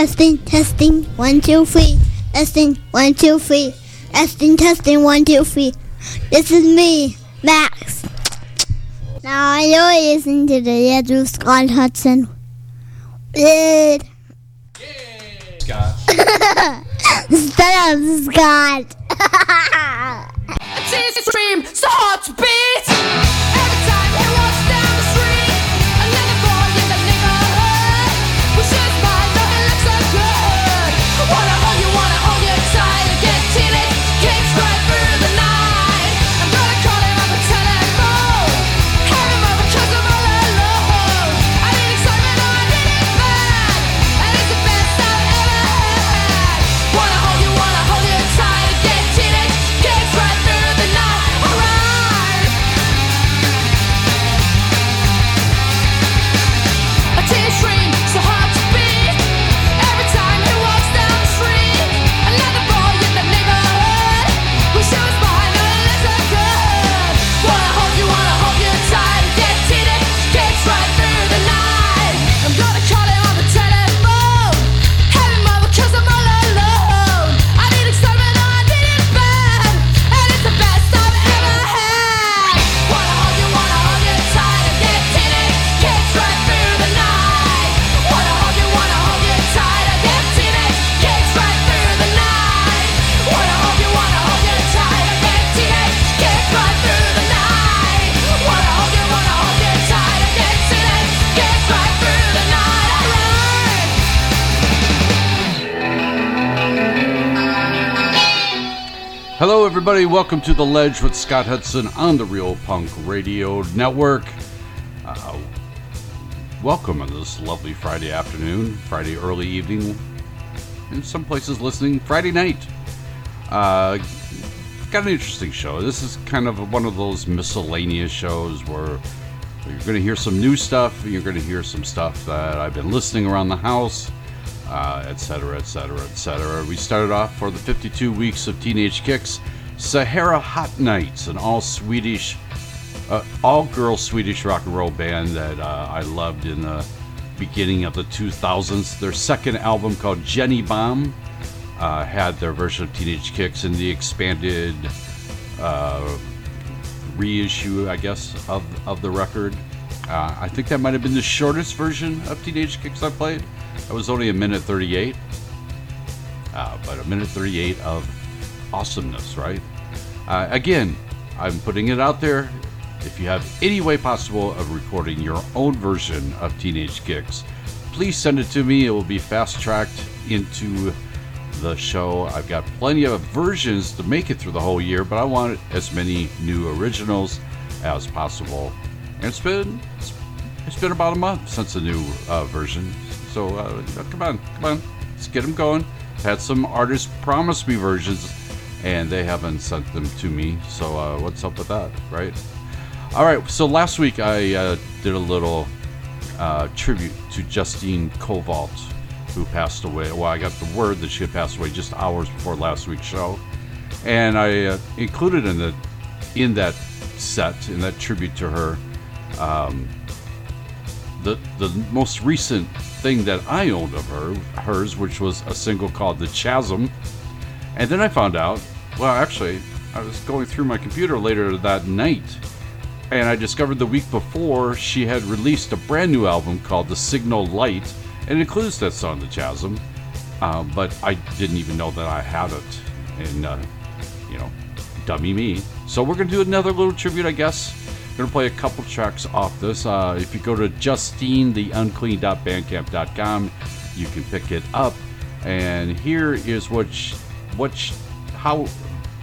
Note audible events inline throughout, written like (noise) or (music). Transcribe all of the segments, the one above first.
Testing, testing, one, two, three. Testing, one, two, three. Testing, testing, one, two, three. This is me, Max. Now I know listen to the Andrew Scott Hudson. Good. (laughs) Scott. Stop, Scott. It's stream so to beat. Everybody. Welcome to The Ledge with Scott Hudson on the Real Punk Radio Network. Uh, welcome on this lovely Friday afternoon, Friday early evening, in some places listening Friday night. Uh, got an interesting show. This is kind of one of those miscellaneous shows where you're going to hear some new stuff, you're going to hear some stuff that I've been listening around the house, uh, et cetera, et cetera, et cetera. We started off for the 52 weeks of Teenage Kicks, Sahara Hotnights, an all Swedish, uh, all girl Swedish rock and roll band that uh, I loved in the beginning of the 2000s. Their second album called Jennie Bomb uh, had their version of Teenage Kicks in the expanded uh, reissue, I guess, of, of the record. Uh, I think that might have been the shortest version of Teenage Kicks I played. That was only a minute 38. Uh, but a minute 38 of awesomeness, right? Uh, again, I'm putting it out there. If you have any way possible of recording your own version of Teenage Kicks, please send it to me. It will be fast tracked into the show. I've got plenty of versions to make it through the whole year, but I want as many new originals as possible. And it's been it's, been about a month since the new uh, version, so uh, come on, come on, let's get them going. Had some artists promise me versions, and they haven't sent them to me. So uh, what's up with that, right? All right. So last week I uh, did a little uh, tribute to Justine Covault, who passed away. Well, I got the word that she had passed away just hours before last week's show, and I uh, included in the in that set in that tribute to her um, the the most recent thing that I owned of her hers, which was a single called "The Chasm," and then I found out. Well, actually, I was going through my computer later that night, and I discovered the week before she had released a brand new album called "The Signal Light," and it includes that song, "The Chasm." Uh, but I didn't even know that I had it, and uh, you know, dummy me. So we're gonna do another little tribute, I guess. Gonna play a couple tracks off this. Uh, if you go to justinetheunclean.bandcamp.com, you can pick it up. And here is what, sh- what, sh- how,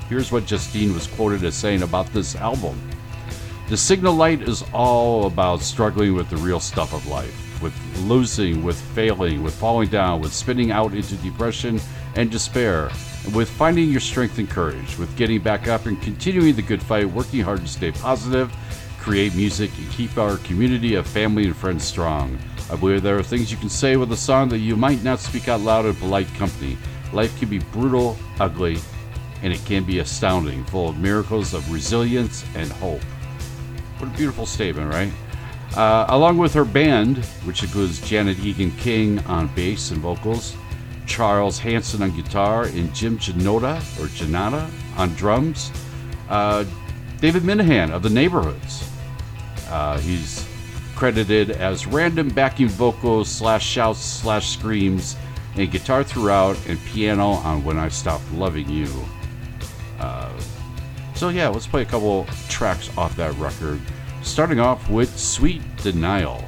here's what Justine was quoted as saying about this album. The Signal Light is all about struggling with the real stuff of life, with losing, with failing, with falling down, with spinning out into depression and despair, with finding your strength and courage, with getting back up and continuing the good fight, working hard to stay positive, create music, and keep our community of family and friends strong. I believe there are things you can say with a song that you might not speak out loud in polite company. Life can be brutal, ugly, and it can be astounding, full of miracles of resilience and hope. What a beautiful statement, right? Uh, along with her band, which includes Janet Egan King on bass and vocals, Charles Hanson on guitar, and Jim Janota or Janata on drums. Uh, David Minehan of the Neighborhoods. Uh, he's credited as random backing vocals slash shouts slash screams and guitar throughout and piano on When I Stopped Loving You. Uh, so yeah, let's play a couple tracks off that record. Starting off with Sweet Denial.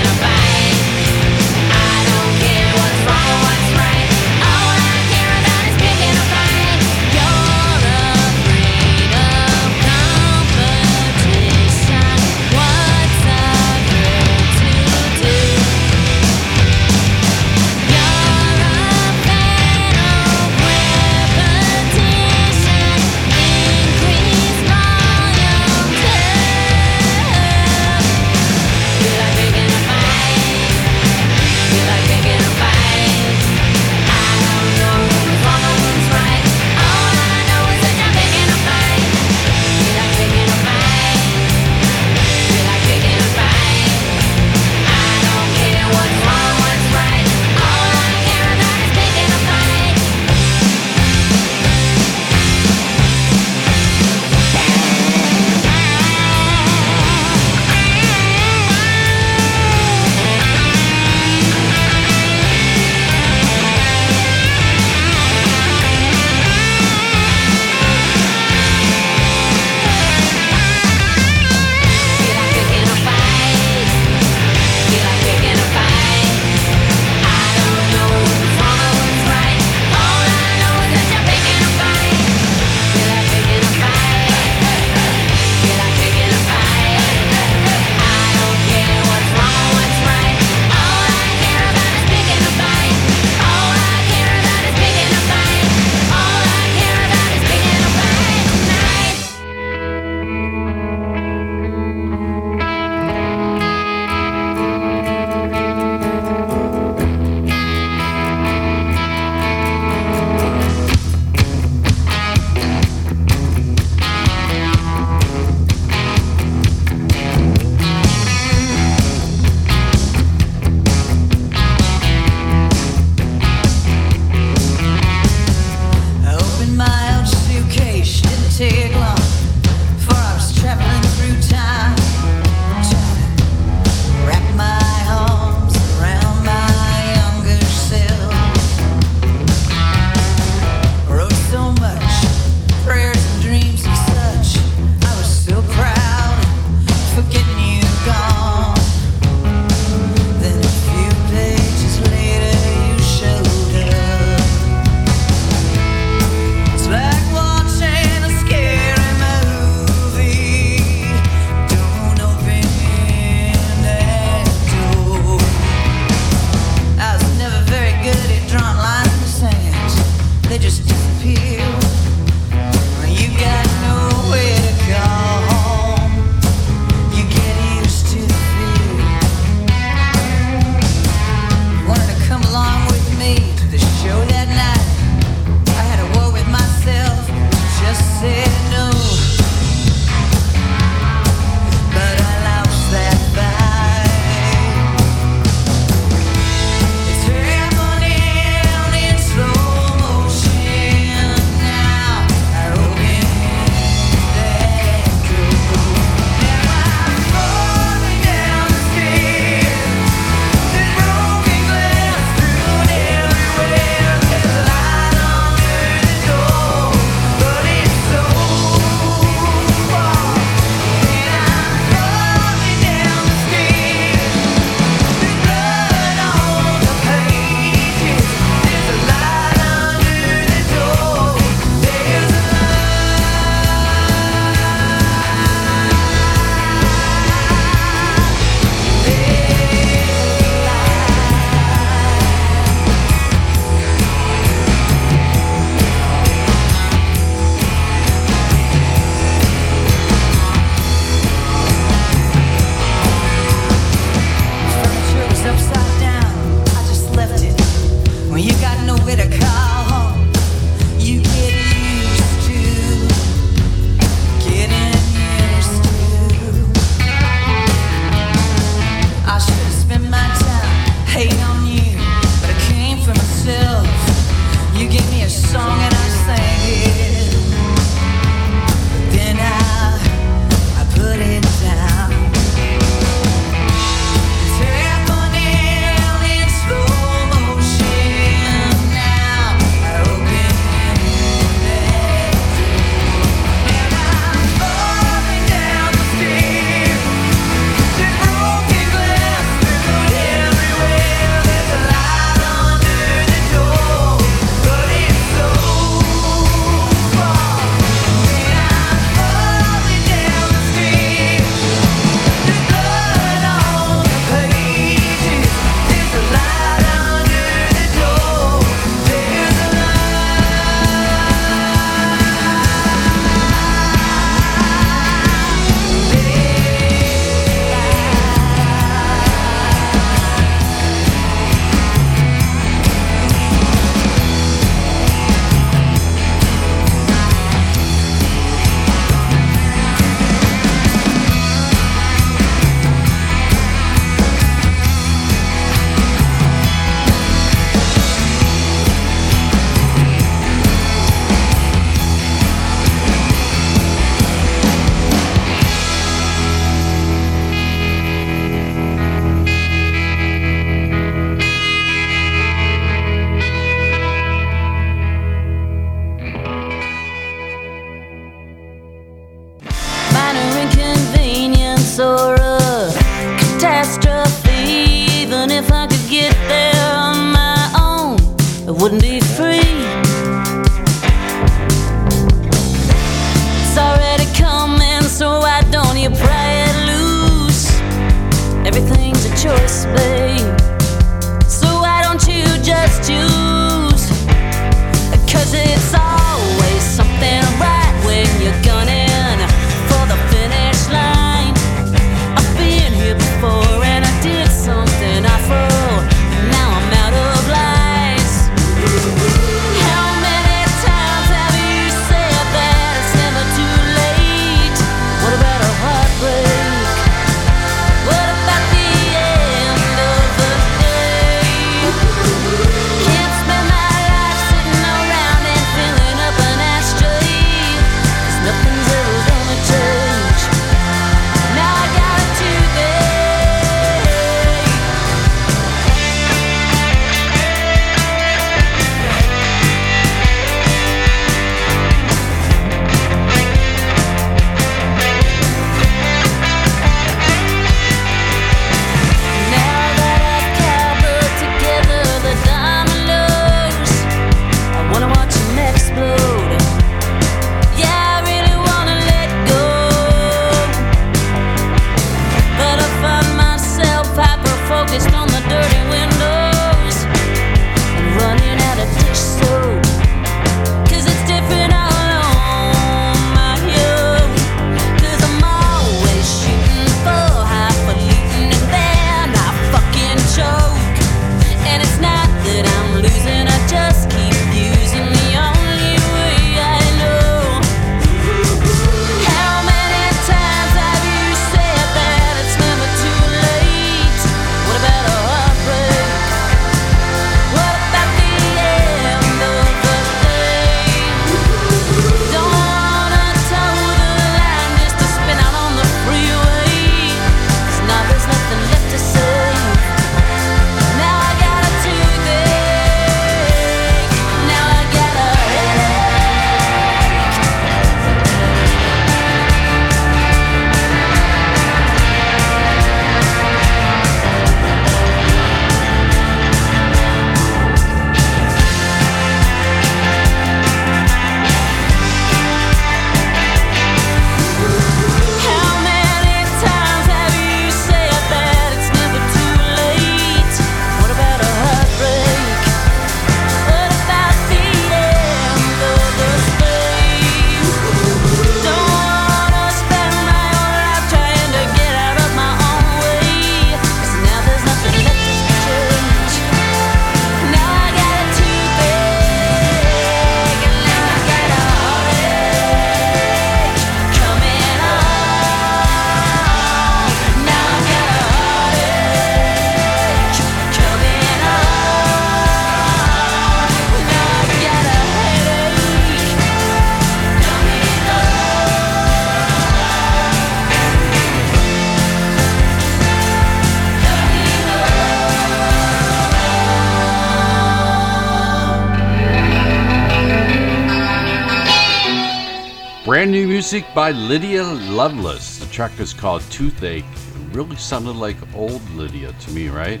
Music by Lydia Loveless. The track is called Toothache. It really sounded like old Lydia to me, right?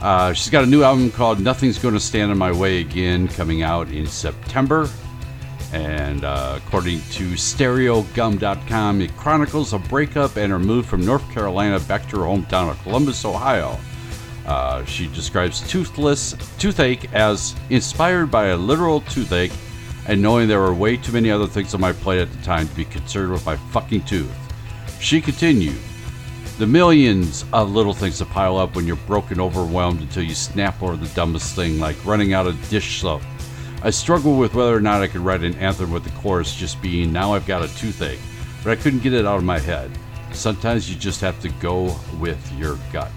Uh, she's got a new album called Nothing's Gonna Stand in My Way Again coming out in September. And uh, according to StereoGum.com, it chronicles a breakup and her move from North Carolina back to her hometown of Columbus, Ohio. Uh, she describes toothless toothache as inspired by a literal toothache and knowing there were way too many other things on my plate at the time to be concerned with my fucking tooth. She continued, the millions of little things that pile up when you're broken, overwhelmed until you snap over the dumbest thing, like running out of dish soap. I struggled with whether or not I could write an anthem with the chorus just being, Now I've got a toothache, but I couldn't get it out of my head. Sometimes you just have to go with your gut.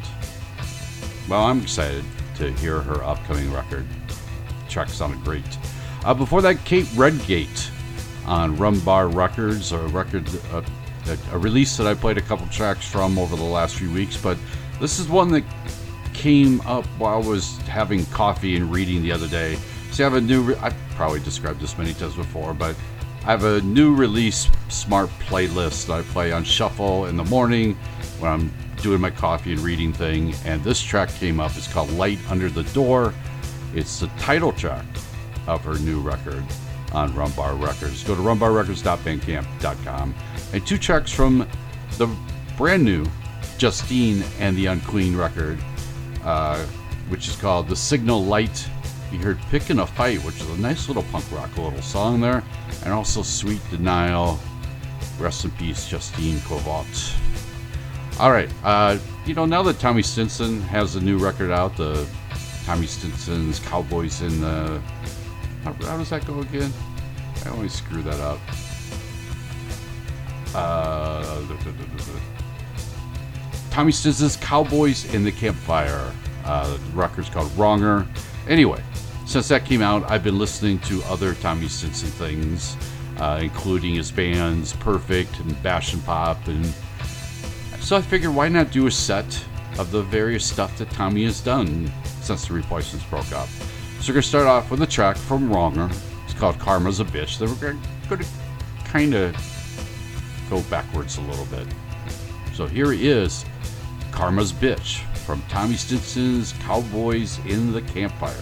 Well, I'm excited to hear her upcoming record. The track sounded great. Uh, before that, Kate Redgate on Rumbar Records, a record, a, a release that I played a couple tracks from over the last few weeks. But this is one that came up while I was having coffee and reading the other day. So I have a new. Re- I've probably described this many times before, but I have a new release smart playlist that I play on shuffle in the morning when I'm doing my coffee and reading thing. And this track came up. It's called Light Under the Door. It's the title track of her new record on Rumbar Records. Go to rumbarrecords.bandcamp.com. And two tracks from the brand new Justine and the Unclean record, uh, which is called The Signal Light. You heard Pickin' a Fight, which is a nice little punk rock little song there, and also Sweet Denial. Rest in peace, Justine Covault. All right, uh, you know, now that Tommy Stinson has a new record out, the Tommy Stinson's Cowboys in the. How, how does that go again? I always screw that up. Uh, Tommy Stinson's Cowboys in the Campfire. Uh, the record's called Wronger. Anyway, since that came out, I've been listening to other Tommy Stinson things, uh, including his bands Perfect and Bash and Pop. And so I figured why not do a set of the various stuff that Tommy has done since the replacements broke up. So we're going to start off with a track from Wronger. It's called Karma's a Bitch. Then we're going to kind of go backwards a little bit. So here is Karma's Bitch from Tommy Stinson's Cowboys in the Campfire.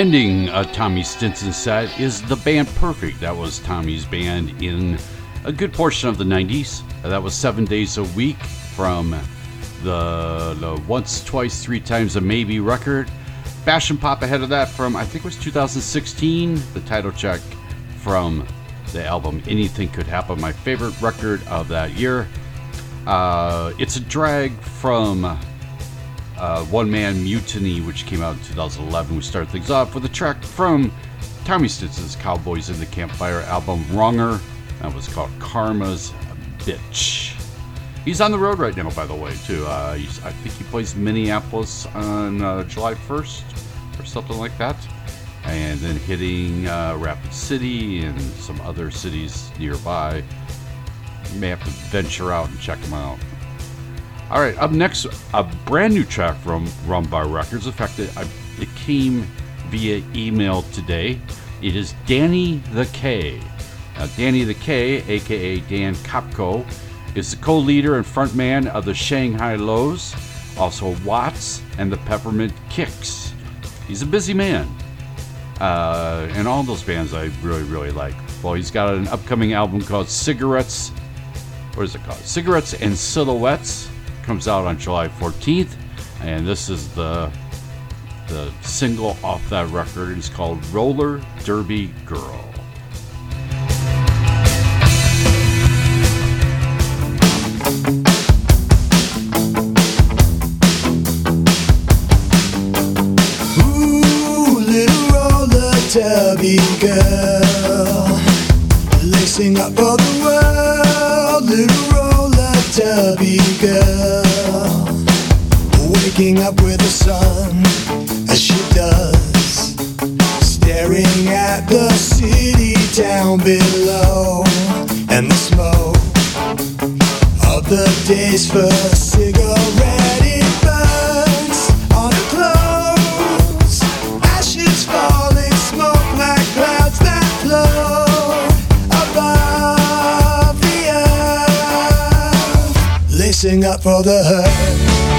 Ending a Tommy Stinson set is the band Perfect. That was Tommy's band in a good portion of the 90s. That was seven days a week from the, the Once, Twice, Three Times a Maybe record. Bash and Pop ahead of that from, I think it was 2016, the title check from the album Anything Could Happen, my favorite record of that year. Uh, it's a drag from uh, One Man Mutiny, which came out in 2011. We start things off with a track from Tommy Stinson's Cowboys in the Campfire album Wronger. That was called Karma's Bitch. He's on the road right now, by the way, too. Uh, I think he plays Minneapolis on uh, July 1st or something like that. And then hitting uh, Rapid City and some other cities nearby. You may have to venture out and check him out. All right, up next, a brand new track from Rumbar Records. In fact, it, it came via email today. It is Danny the K. Now, Danny the K, aka Dan Kopko, is the co leader and frontman of the Shang Hi Los, also Watts and the Peppermint Kicks. He's a busy man. Uh, and all those bands I really, really like. Well, he's got an upcoming album called Cigarettes. What is it called? Cigarettes and Silhouettes. Comes out on July 14th. And this is the the single off that record. It's called Roller Derby Girl. Derby girl, lacing up for the world. Little derby girl, waking up with the sun as she does, staring at the city down below and the smoke of the day's first cigarette. Lacing up for the hurt.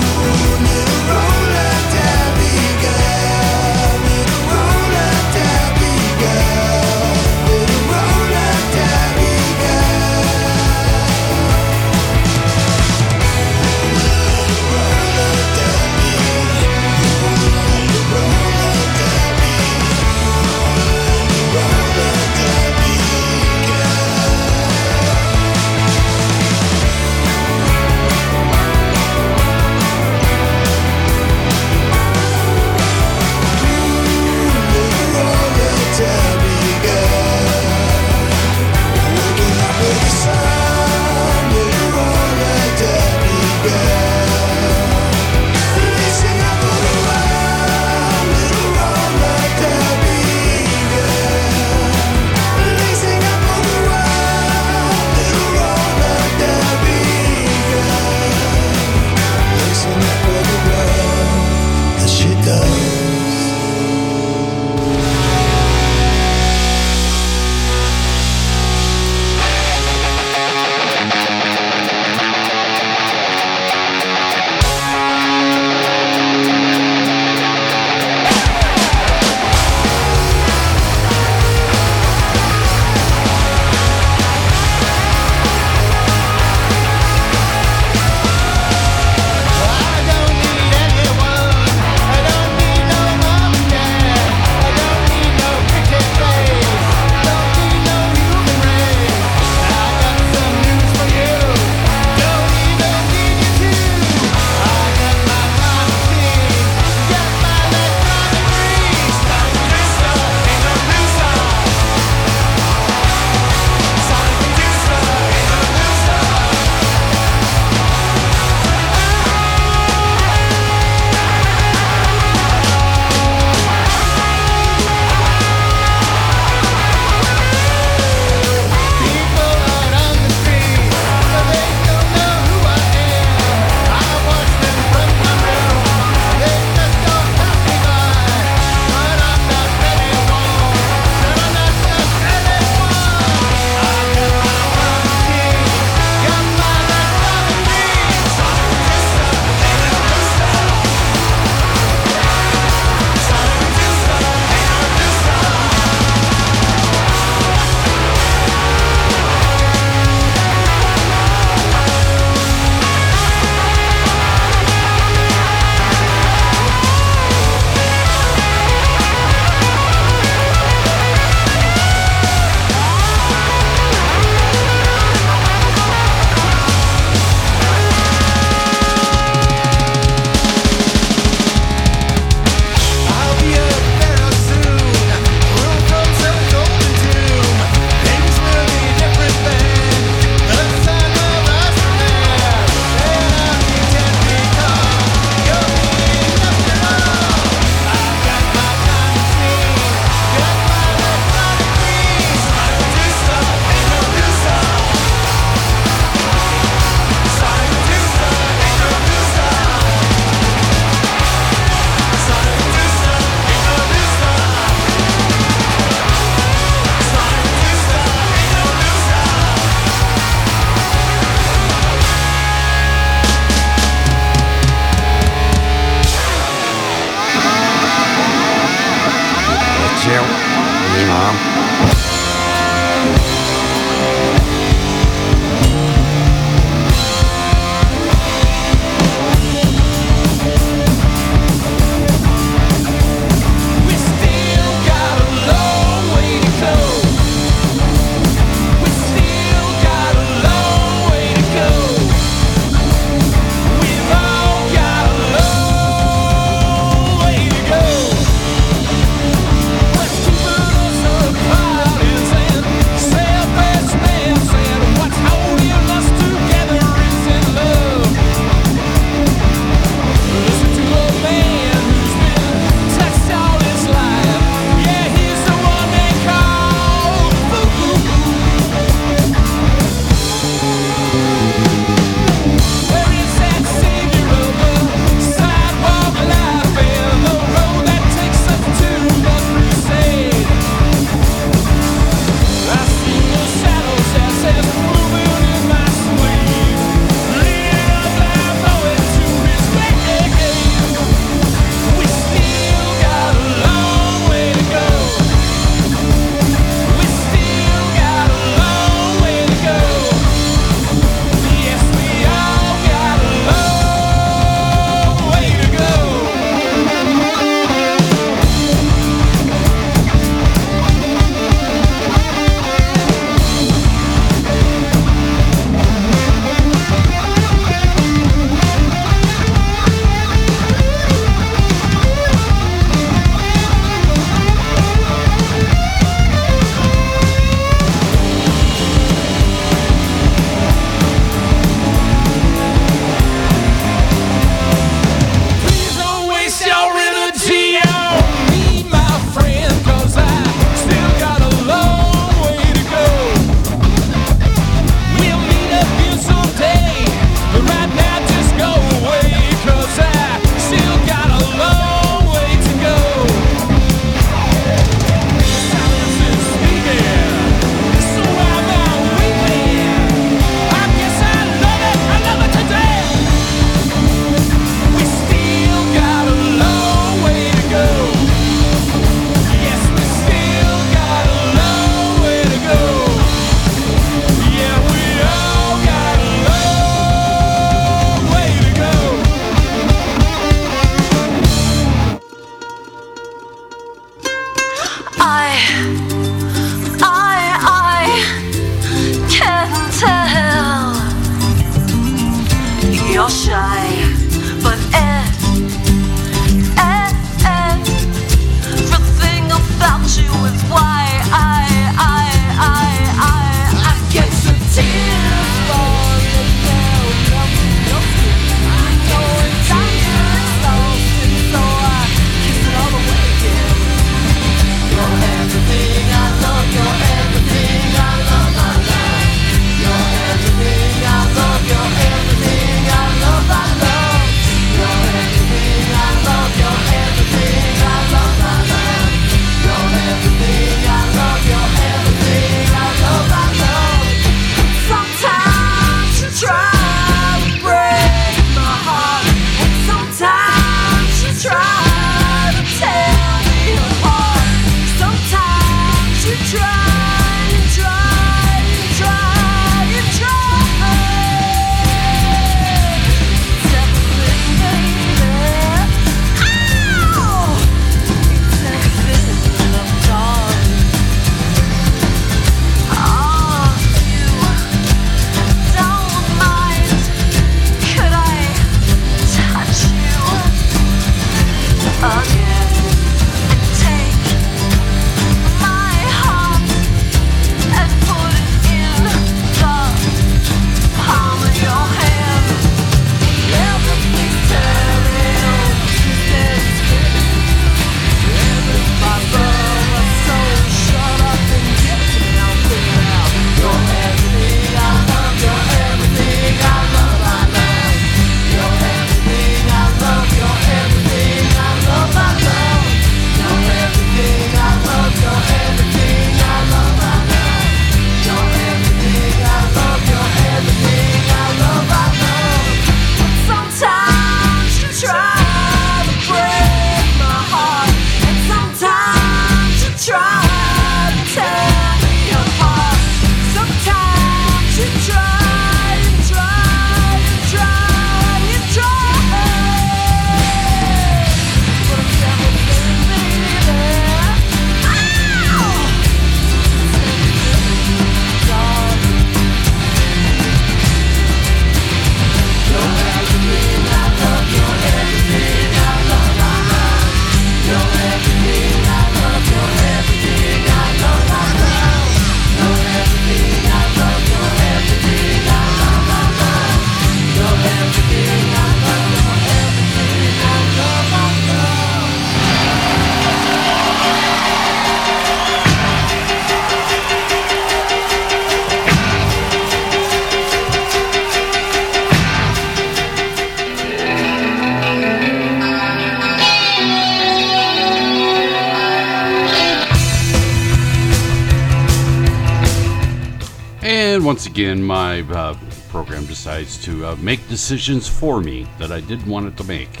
Again, my uh, program decides to uh, make decisions for me that I didn't want it to make.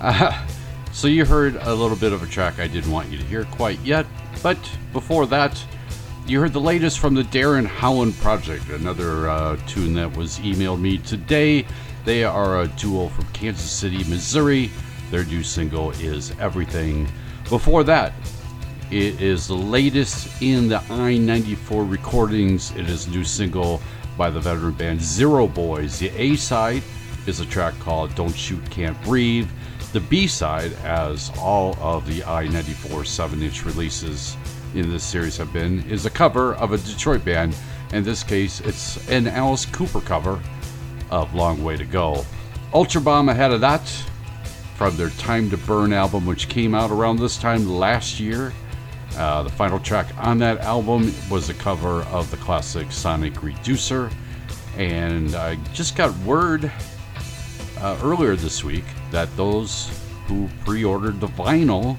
Uh, so you heard a little bit of a track I didn't want you to hear quite yet, but before that, you heard the latest from the Darren Howland Project, another uh, tune that was emailed me today. They are a duo from Kansas City, Missouri. Their new single is Everything. Before that, it is the latest in the I 94 recordings. It is a new single by the veteran band Zero Boys. The A side is a track called Don't Shoot, Can't Breathe. The B side, as all of the I 94 7 inch releases in this series have been, is a cover of a Detroit band. In this case, it's an Alice Cooper cover of Long Way to Go. Ultra Bomb ahead of that from their Time to Burn album, which came out around this time last year. Uh, the final track on that album was a cover of the classic Sonic Reducer. And I just got word uh, earlier this week that those who pre ordered the vinyl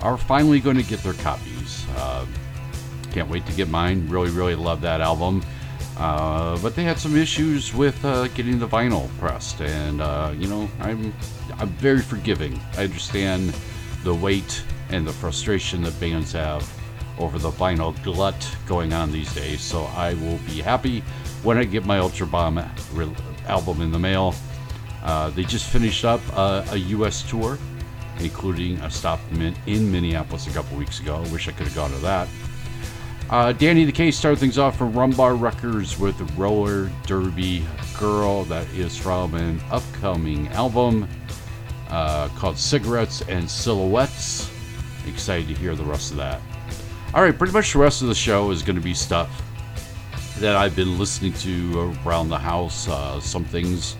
are finally going to get their copies. Uh, can't wait to get mine. Really, really love that album. Uh, but they had some issues with uh, getting the vinyl pressed, and uh, you know, I'm I'm very forgiving. I understand the weight and the frustration that bands have over the vinyl glut going on these days. So I will be happy when I get my Ultra Bomb re- album in the mail. Uh, they just finished up uh, a U.S. tour, including a stop in, in Minneapolis a couple weeks ago. I wish I could have gone to that. Uh, Danny the K started things off from Rumbar Records with Roller Derby Girl. That is from an upcoming album uh, called Cigarettes and Silhouettes. Excited to hear the rest of that. All right, pretty much the rest of the show is going to be stuff that I've been listening to around the house. Uh, some things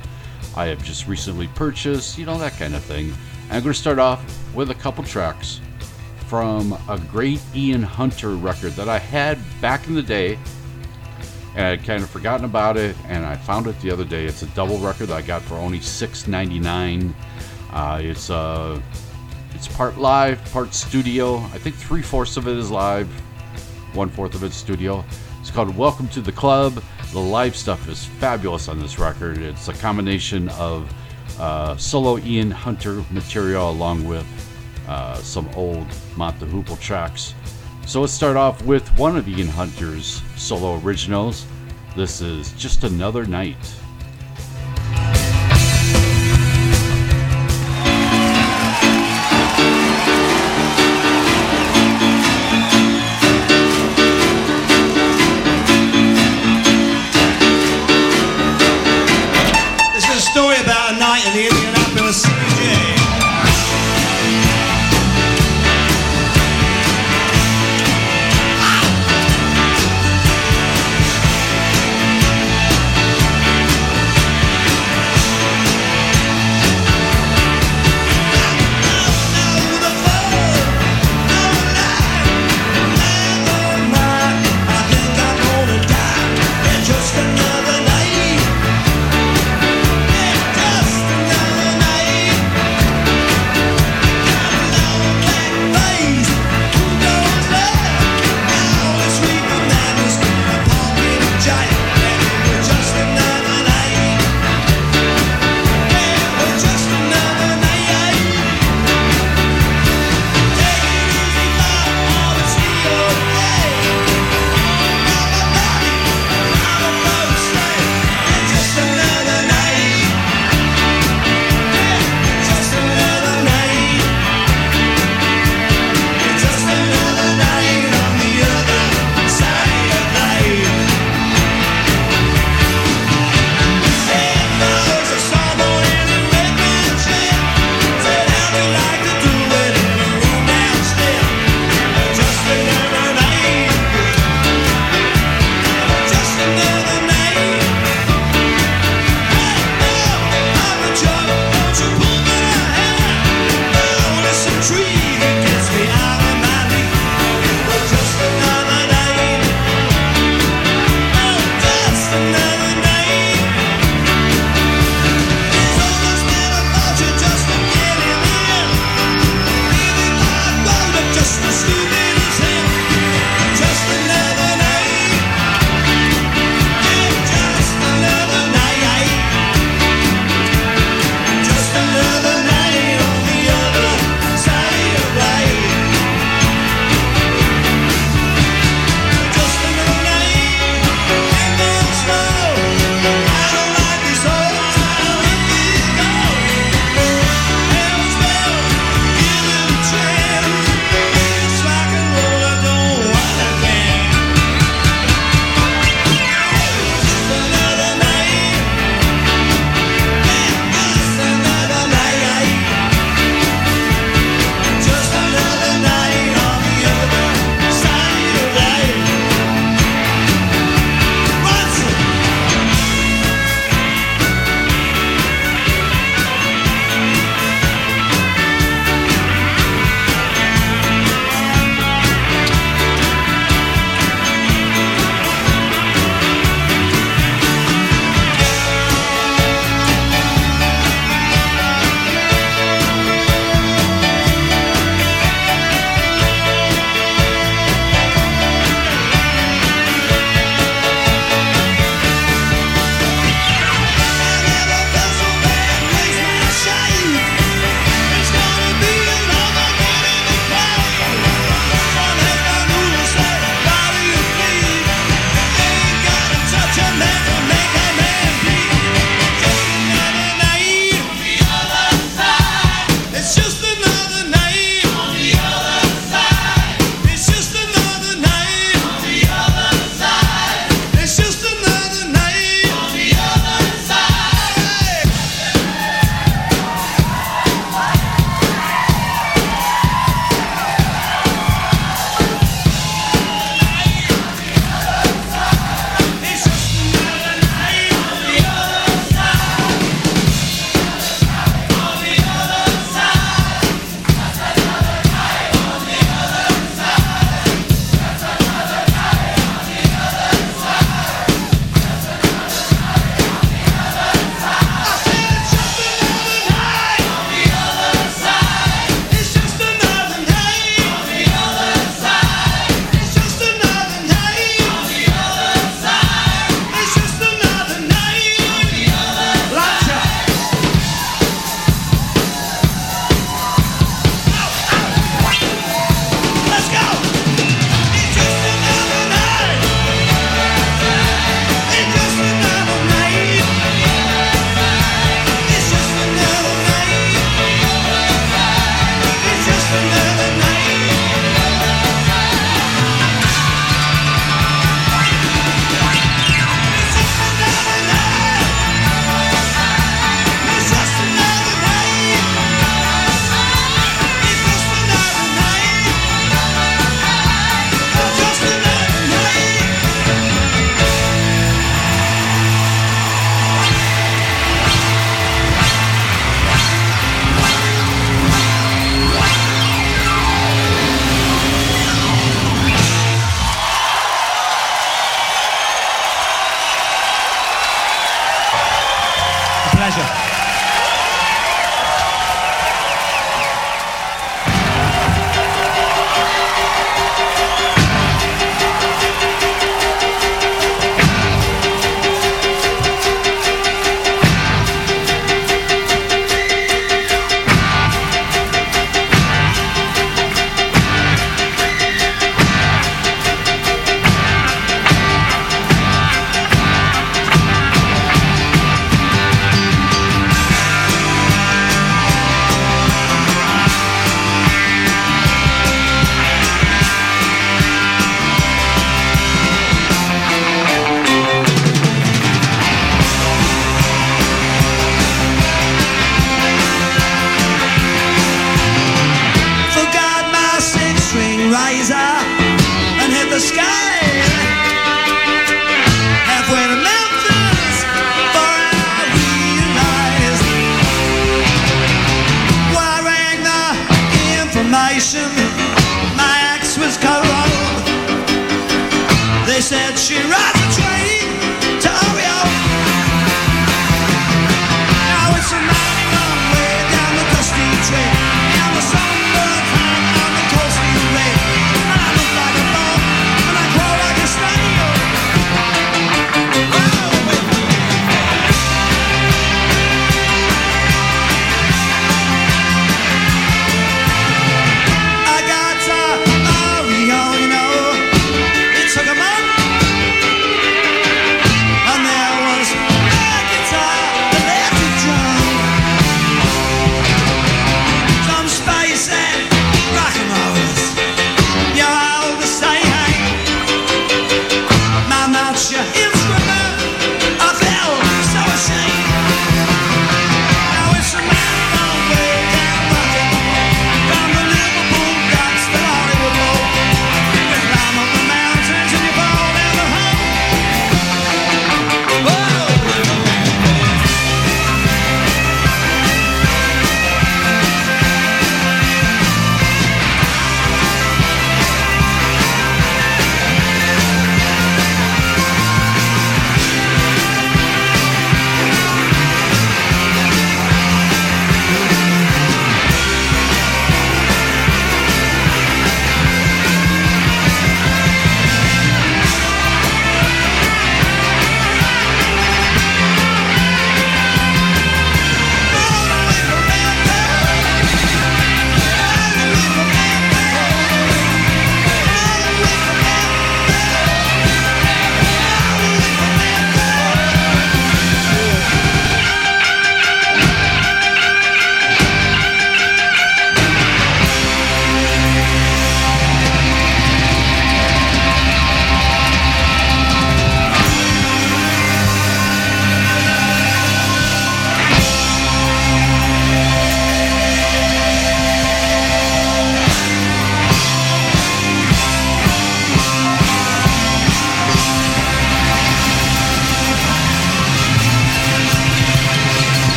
I have just recently purchased, you know, that kind of thing. I'm going to start off with a couple tracks from a great Ian Hunter record that I had back in the day. And I'd kind of forgotten about it, and I found it the other day. It's a double record that I got for only $6.99. Uh, it's uh, it's part live, part studio. I think three fourths of it is live, one fourth of it's studio. It's called Welcome to the Club. The live stuff is fabulous on this record. It's a combination of uh, solo Ian Hunter material along with uh, some old Mott the Hoople tracks. So let's start off with one of Ian Hunter's solo originals. This is Just Another Night.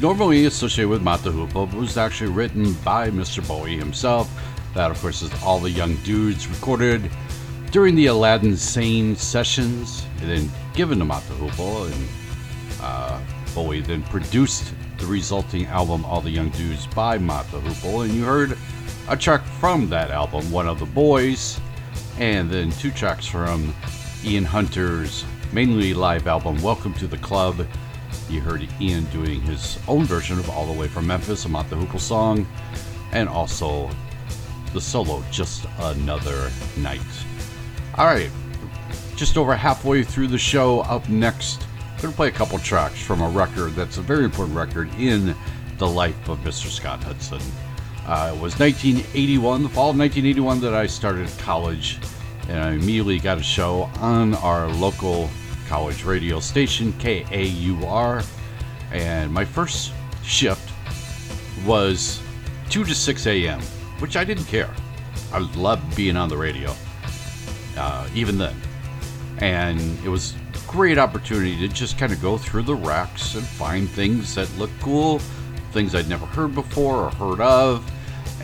Normally associated with Mott the Hoople, but was actually written by Mr. Bowie himself. That, of course, is All the Young Dudes recorded during the Aladdin Sane sessions and then given to Mott the Hoople. And uh, Bowie then produced the resulting album, All the Young Dudes, by Mata. And you heard a track from that album, One of the Boys, and then two tracks from Ian Hunter's mainly live album, Welcome to the Club. Heard Ian doing his own version of All the Way from Memphis, a Mott the Hoople song, and also the solo, Just Another Night. All right, just over halfway through the show. Up next, I'm going to play a couple tracks from a record that's a very important record in the life of Mr. Scott Hudson. Uh, it was 1981, the fall of 1981, that I started college, and I immediately got a show on our local college radio station, KAUR. And my first shift was 2 to 6 a.m., which I didn't care. I loved being on the radio, uh, even then. And it was a great opportunity to just kind of go through the racks and find things that look cool, things I'd never heard before or heard of.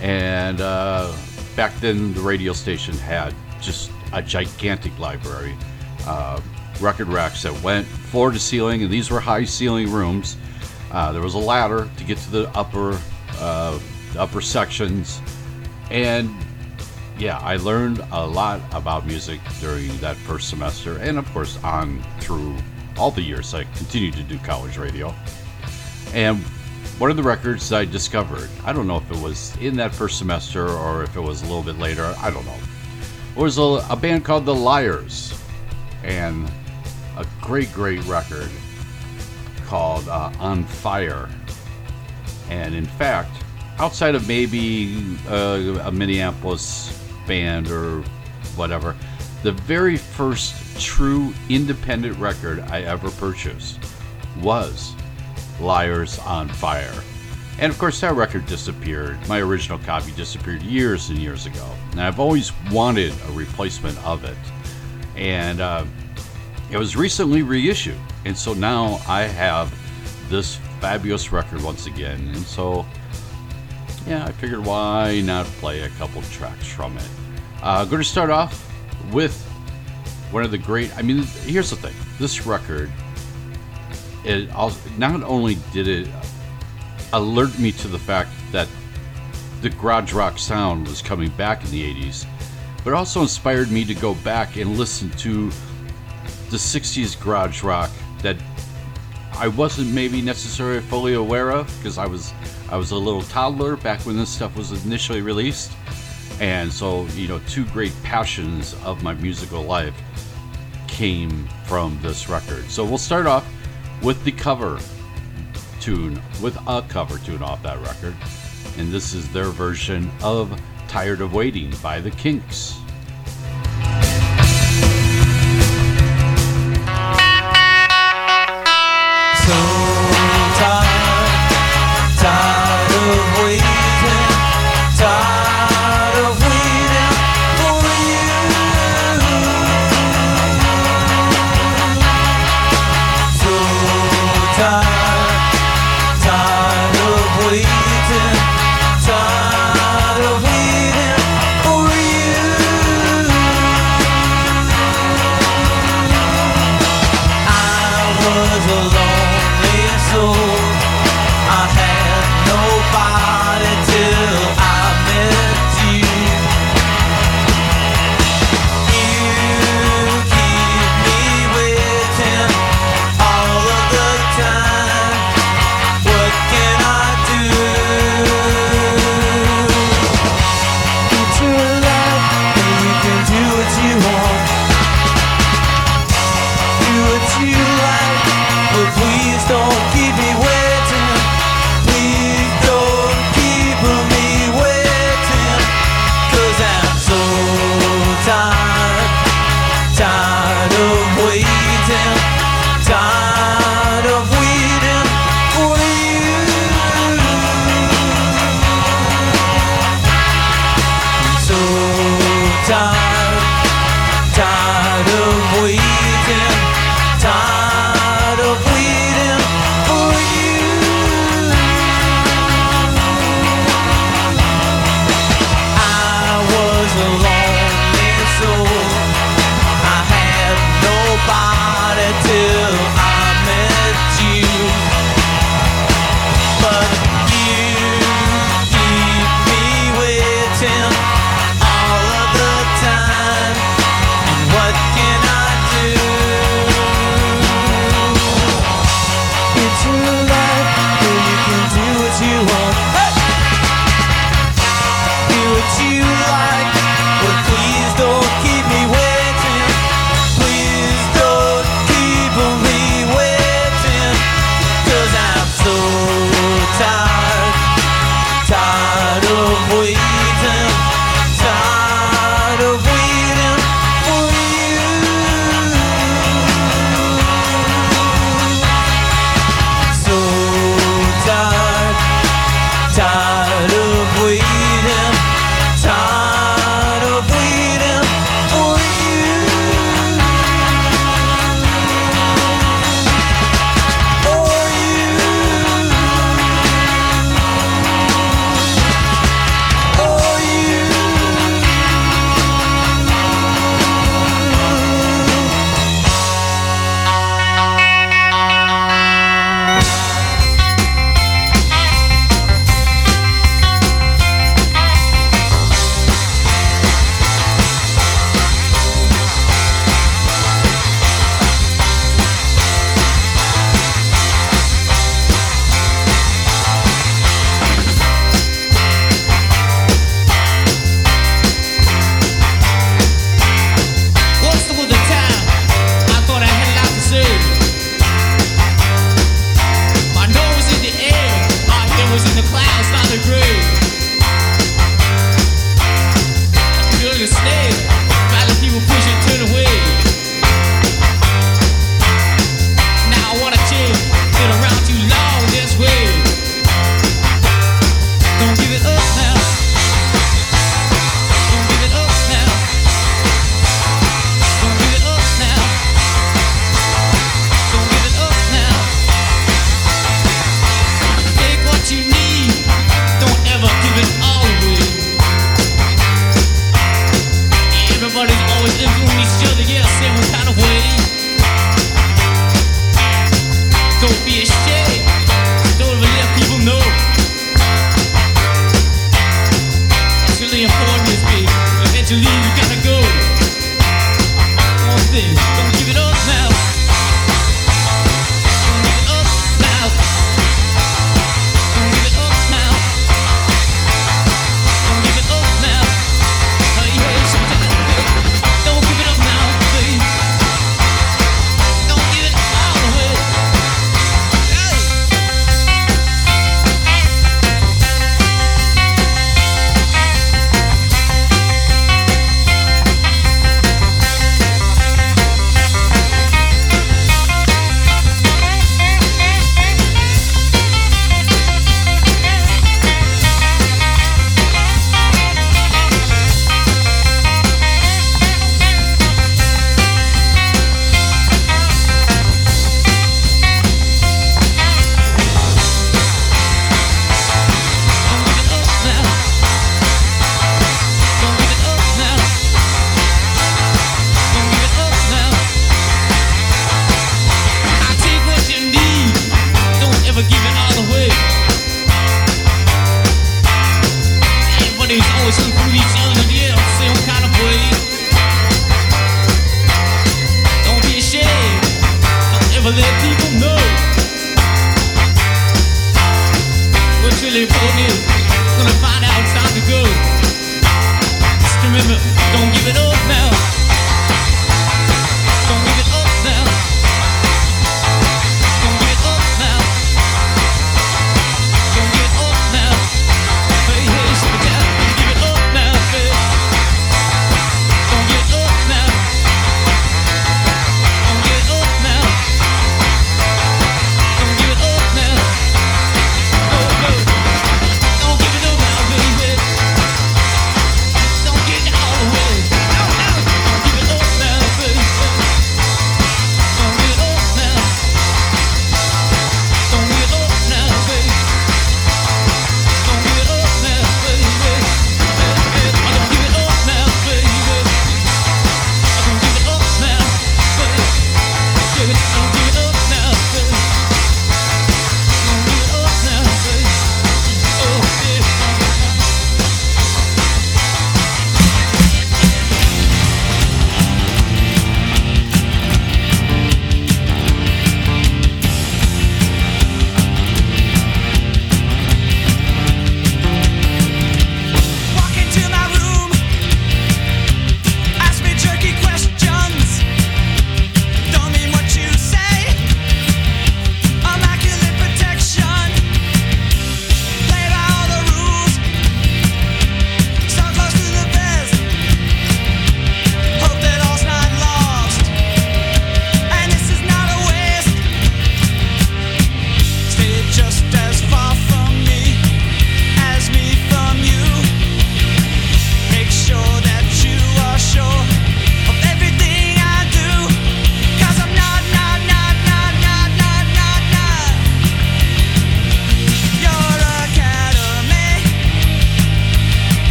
And uh, back then, the radio station had just a gigantic library. Uh, record racks that went floor to ceiling, and these were high ceiling rooms. Uh, there was a ladder to get to the upper uh, upper sections, and yeah, I learned a lot about music during that first semester, and of course on through all the years I continued to do college radio. And one of the records I discovered, I don't know if it was in that first semester or if it was a little bit later, I don't know, was a, a band called The Lyres, and a great, great record called uh, On Fyre. And in fact, outside of maybe uh, a Minneapolis band or whatever, the very first true independent record I ever purchased was Lyres on Fyre. And of course, that record disappeared. My original copy disappeared years and years ago. And I've always wanted a replacement of it. And uh, it was recently reissued And so now I have this fabulous record once again. And so, yeah, I figured why not play a couple tracks from it. Uh, going to start off with one of the great. I mean, here's the thing: this record, it not only did it alert me to the fact that the garage rock sound was coming back in the 80s, but also inspired me to go back and listen to the 60s garage rock that I wasn't maybe necessarily fully aware of because I was I was a little toddler back when this stuff was initially released. And so, you know, two great passions of my musical life came from this record. So we'll start off with the cover tune, with a cover tune off that record. And this is their version of Tired of Waiting by the Kinks. Tired of waiting, tired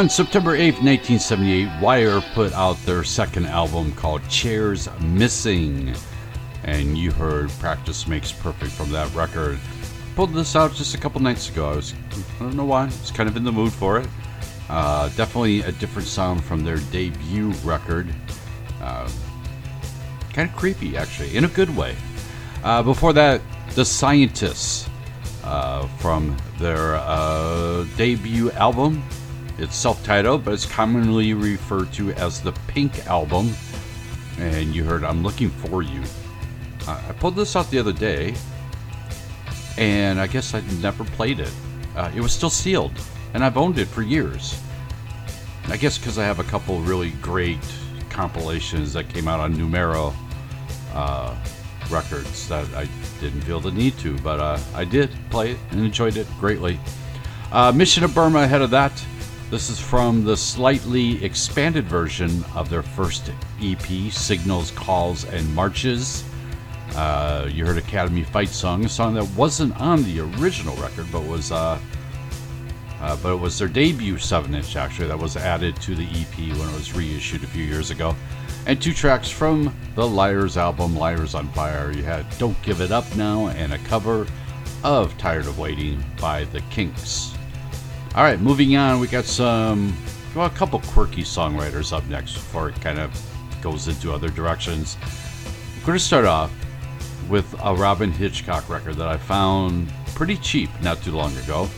On September 8th, 1978, Wire put out their second album called Chairs Missing. And you heard Practice Makes Perfect from that record. Pulled this out just a couple nights ago. I was, I don't know why, I was kind of in the mood for it. Uh, definitely a different sound from their debut record. Uh, kind of creepy, actually, in a good way. Uh, before that, The Scientists uh, from their uh, debut album. It's self titled, but it's commonly referred to as the Pink Album. And you heard I'm Looking For You. Uh, I pulled this out the other day, and I guess I never played it. Uh, it was still sealed, and I've owned it for years. I guess because I have a couple really great compilations that came out on Numero uh, records that I didn't feel the need to, but uh, I did play it and enjoyed it greatly. Uh, Mission of Burma ahead of that. This is from the slightly expanded version of their first EP, Signals, Calls, and Marches. Uh, you heard Academy Fight Song, a song that wasn't on the original record, but was uh, uh, but it was their debut seven-inch actually that was added to the EP when it was reissued a few years ago. And two tracks from the Lyres album, Lyres on Fyre. You had Don't Give It Up Now and a cover of Tired of Waiting by the Kinks. All right, moving on, we got some, well, a couple quirky songwriters up next before it kind of goes into other directions. I'm going to start off with a Robyn Hitchcock record that I found pretty cheap not too long ago.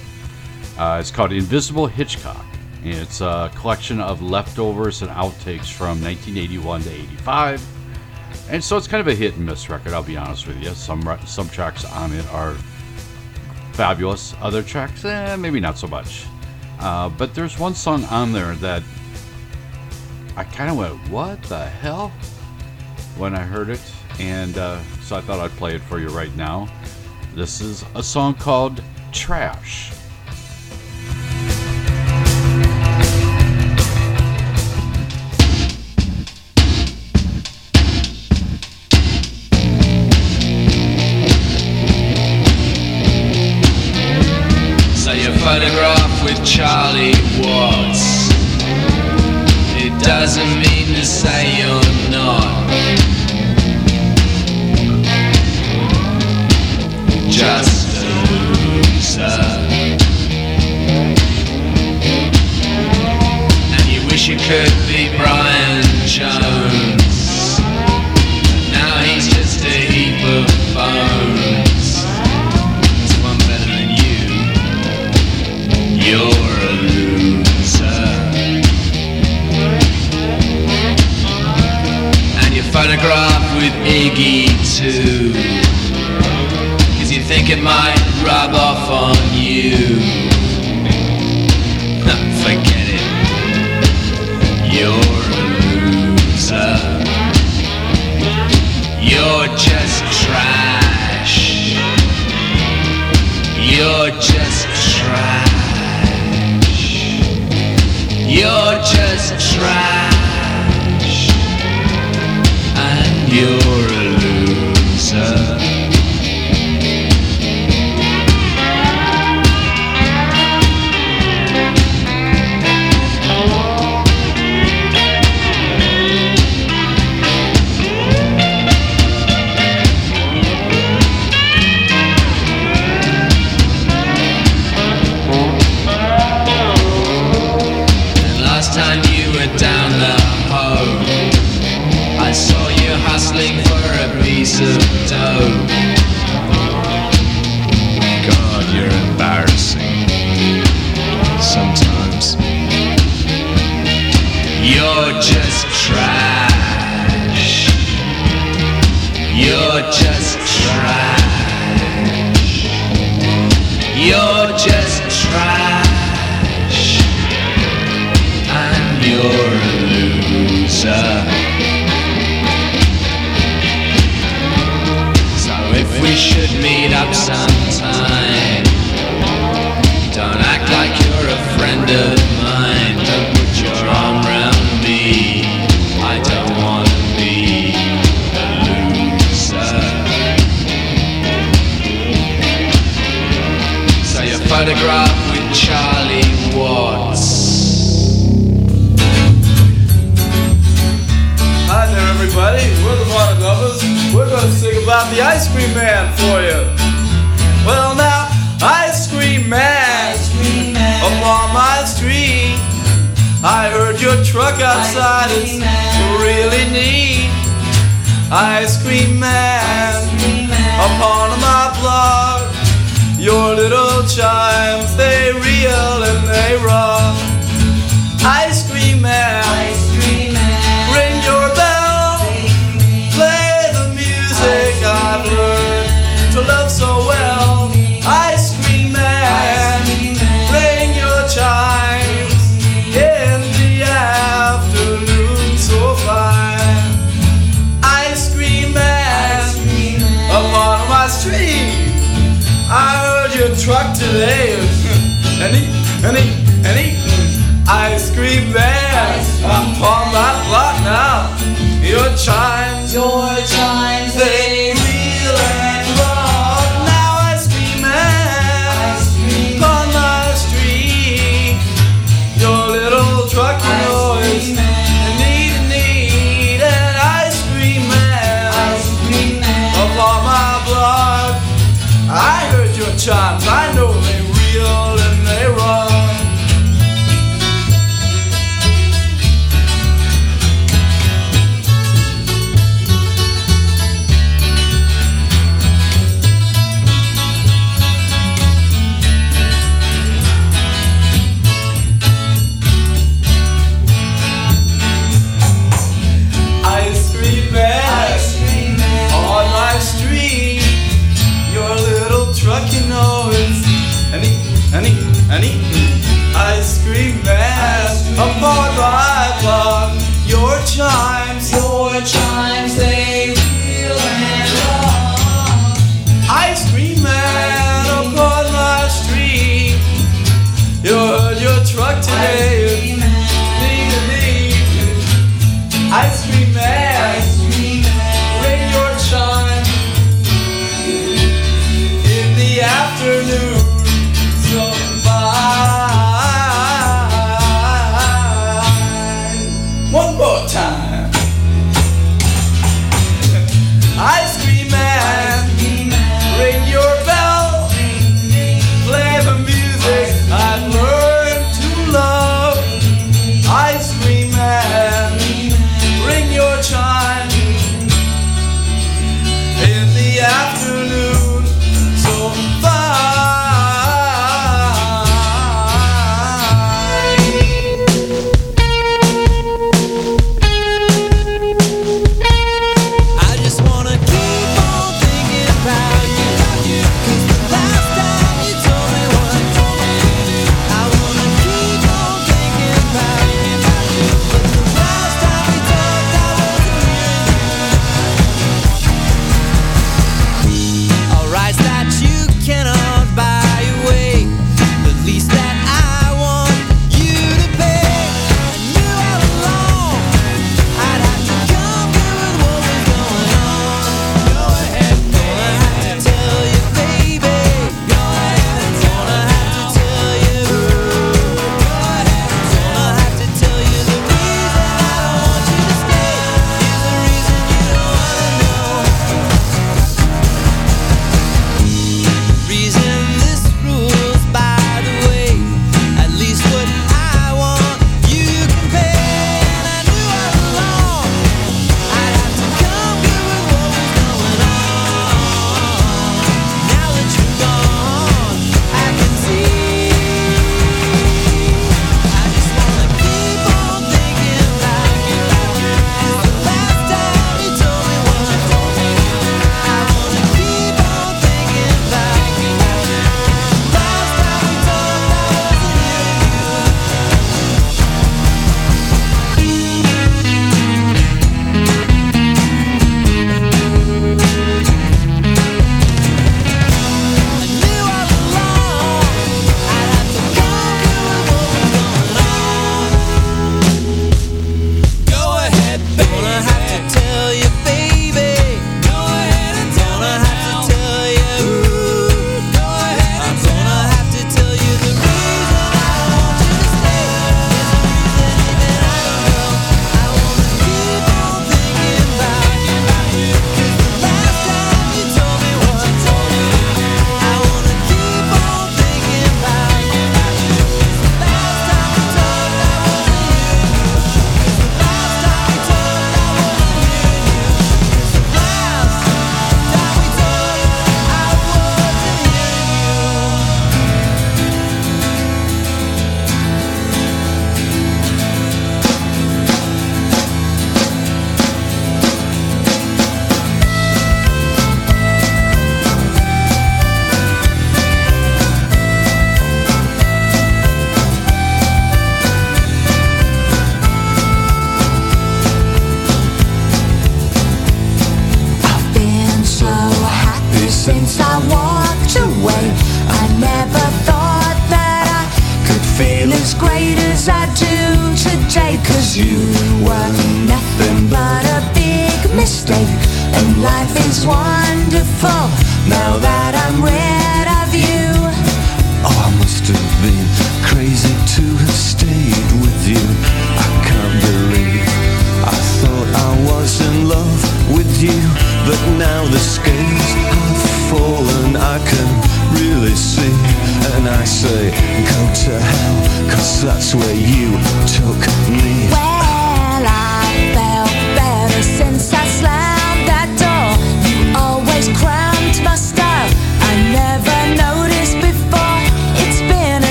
Uh, it's called Invisible Hitchcock. And it's a collection of leftovers and outtakes from 1981 to 85. And so it's kind of a hit and miss record, I'll be honest with you. Some some tracks on it are fabulous, other tracks, eh, maybe not so much. Uh, but there's one song on there that I kind of went, what the hell? When I heard it. And uh, so I thought I'd play it for you right now. This is a song called Trash. Charlie Watts. It doesn't mean to say you're not. Just a loser. And you wish you could be Brian Photograph with Iggy too. Cause you think it might rub off on you. Forget it. You're a loser. You're just trash. You're just trash. You're just trash. You're a loser. Piece of dough. God, you're embarrassing. Sometimes. You're just trash. You're just trash. You're just trash and you're a loser. We should meet up sometime, don't act like you're a friend of mine. Don't put your arm around me. I don't wanna be a loser. So you photograph with Charlie Watts. Hi there, everybody. We're the Modern Lovers. We're to sing about the Ice Cream Man for you. Well, now, Ice Cream Man, upon my street. I heard your truck outside. It's really neat. Ice Cream Man, upon my block. Your little chimes, they real and they rock. Ice and he, and he, and he, ice cream. Upon my block now, your chimes, your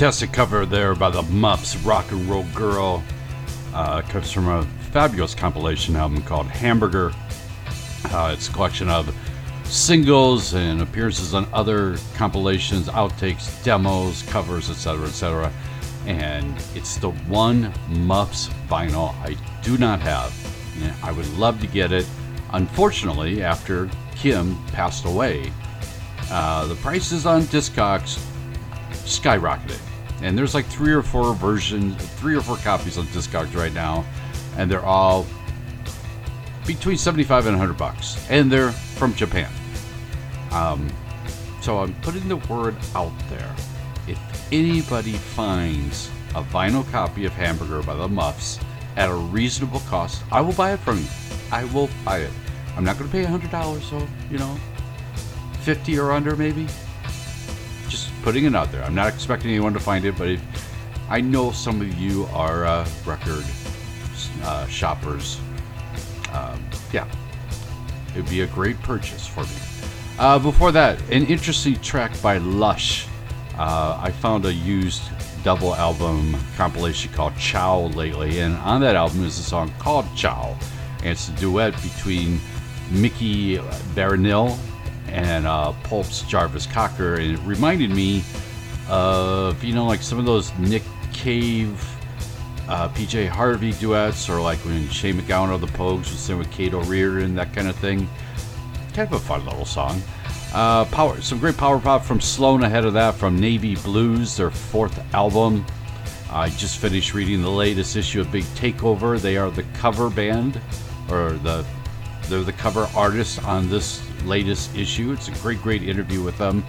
Fantastic cover there by the Muffs, Rock and Roll Girl. Uh, comes from a fabulous compilation album called Hamburger. Uh, it's a collection of singles and appearances on other compilations, outtakes, demos, covers, etc., etc. And it's the one Muffs vinyl I do not have. And I would love to get it. Unfortunately, after Kim passed away, uh, the prices on Discogs skyrocketed. And there's like three or four versions, three or four copies on Discogs right now, and they're all between 75 and 100 bucks, and they're from Japan. Um, so I'm putting the word out there. If anybody finds a vinyl copy of Hamburger by the Muffs at a reasonable cost, I will buy it from you. I will buy it. I'm not going to pay $100, so, you know, 50 or under maybe. Putting it out there. I'm not expecting anyone to find it, but if, I know some of you are uh, record uh, shoppers. Um, yeah, it would be a great purchase for me. Uh, before that, an interesting track by Lush. Uh, I found a used double album compilation called Chow lately, and on that album is a song called Chow. And it's a duet between Miki Berenyi and uh, Pulp's Jarvis Cocker, and it reminded me of, you know, like some of those Nick Cave, uh, PJ Harvey duets, or like when Shane MacGowan of the Pogues was singing with Cait O'Riordan, that kind of thing kind of a fun little song. Uh, power, some great power pop from Sloan ahead of that from Navy Blues, their fourth album. I just finished reading the latest issue of Big Takeover. They are the cover band, or the they're the cover artists on this latest issue. It's a great, great interview with them,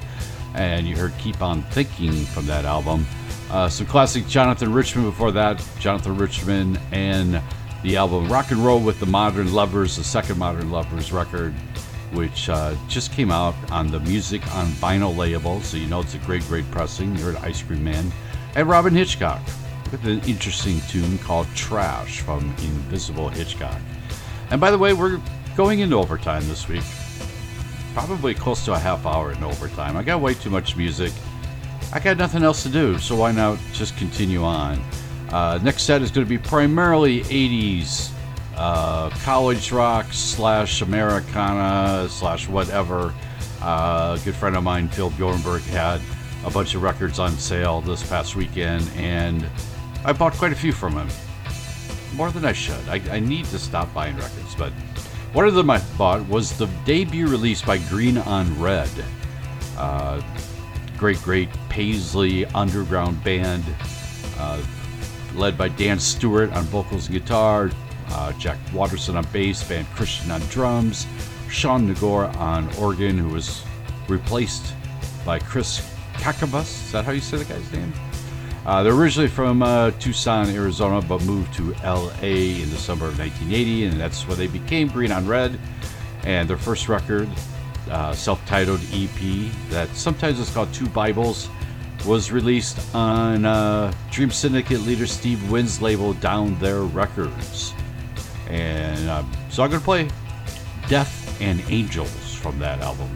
and you heard "Keep On Thinking" from that album. Uh, some classic Jonathan Richman before that, Jonathan Richman and the album Rock and Roll with the Modern Lovers, the second Modern Lovers record which uh, just came out on the Music on Vinyl label, so you know it's a great, great pressing. You heard Ice Cream Man. And Robyn Hitchcock with an interesting tune called Trash from Invisible Hitchcock. And by the way, we're going into overtime this week. Probably close to a half hour in overtime. I got way too much music. I got nothing else to do, so why not just continue on? Uh, next set is going to be primarily 80s uh, college rock slash Americana slash whatever. Uh, a good friend of mine, Phil Bjornberg, had a bunch of records on sale this past weekend, and I bought quite a few from him. More than I should. I, I need to stop buying records, but one of them I bought was the debut release by Green on Red. Uh, great, great Paisley underground band, uh, led by Dan Stuart on vocals and guitar, uh, Jack Waterson on bass, Van Christian on drums, Sean Nagore on organ, who was replaced by Chris Cacavas. Is that how you say the guy's name? Uh, they're originally from uh, Tucson, Arizona, but moved to LA in the summer of 1980, and that's when they became Green on Red. And their first record, uh, self titled EP, that sometimes is called Two Bibles, was released on uh, Dream Syndicate leader Steve Wynn's label Down There Records. And uh, so I'm going to play Death and Angels from that album.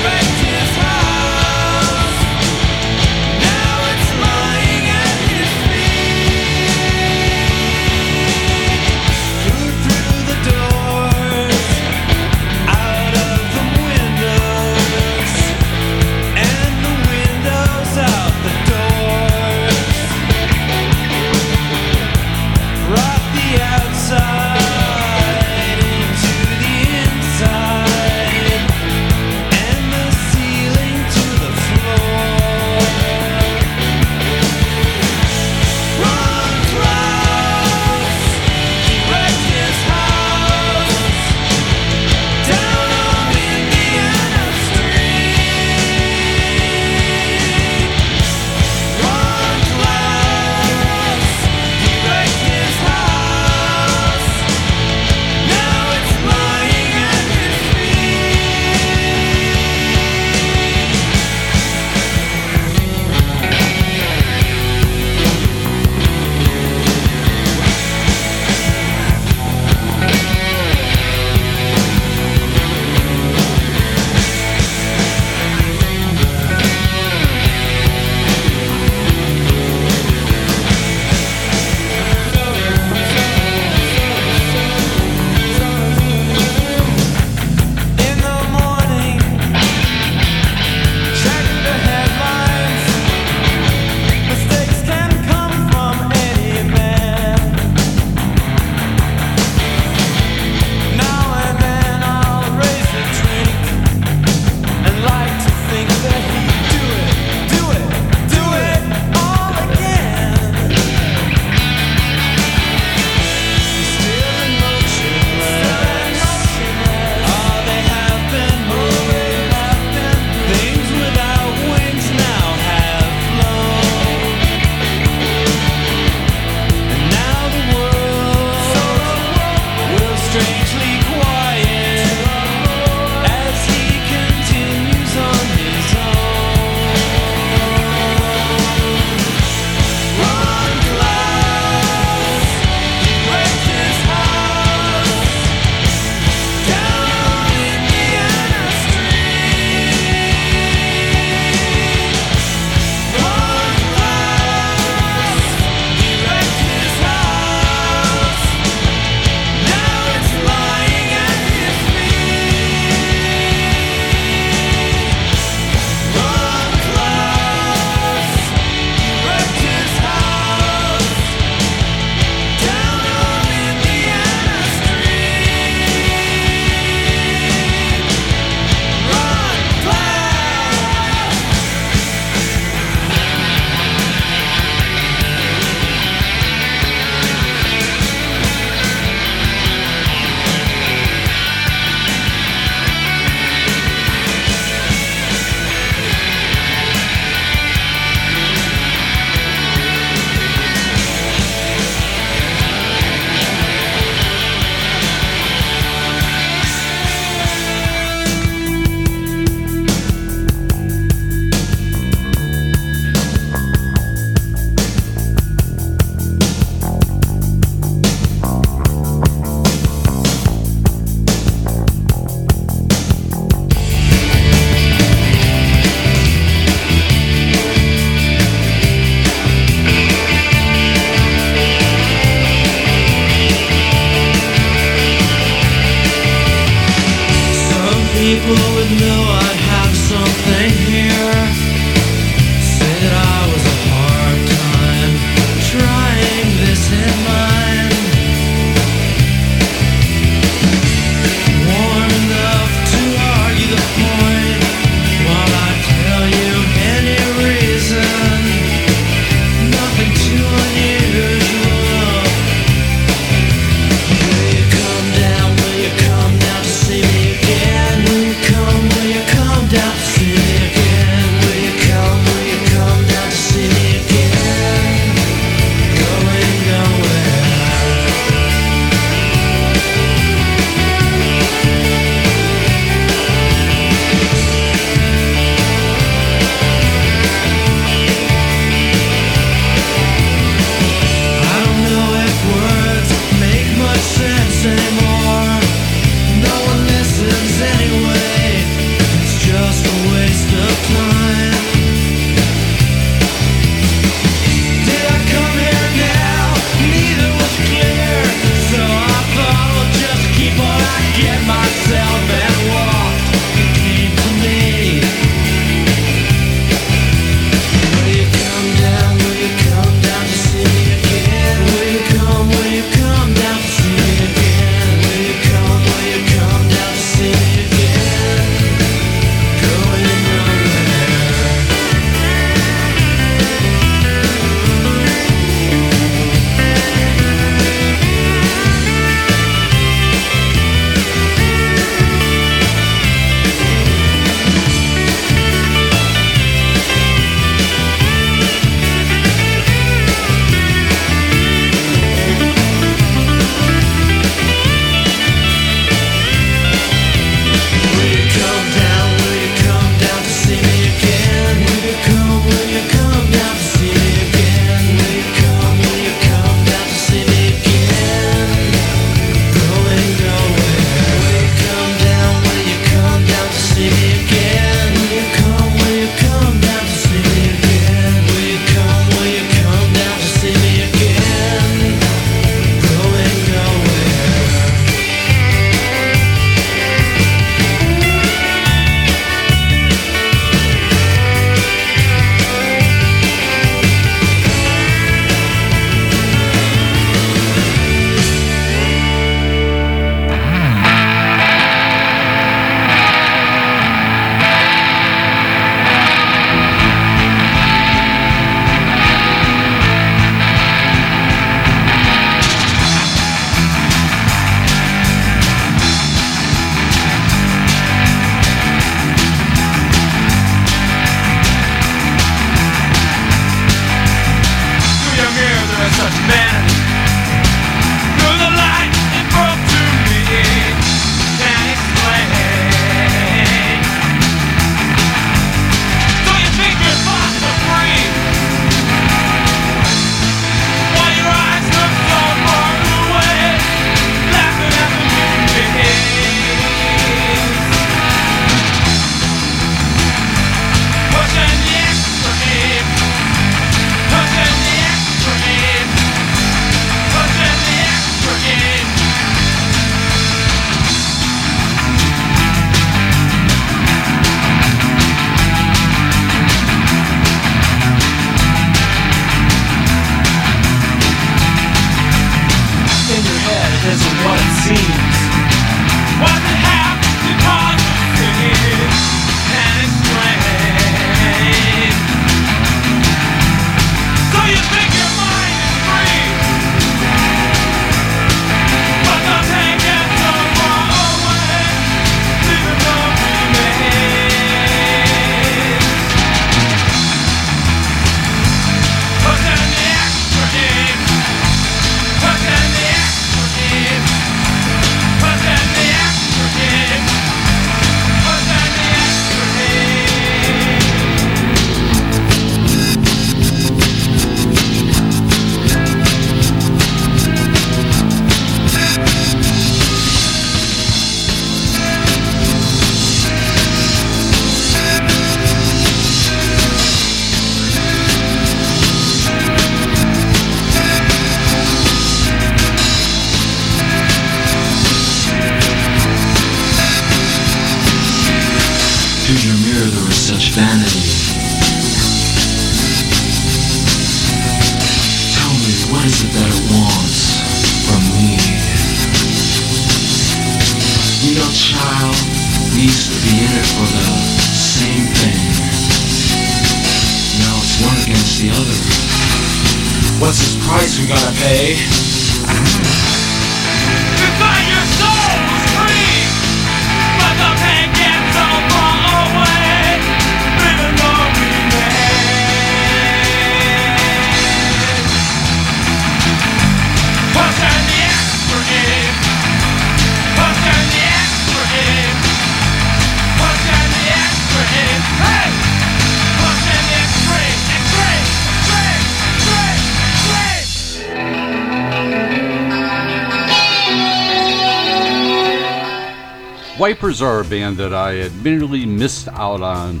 Wipers are a band that I admittedly missed out on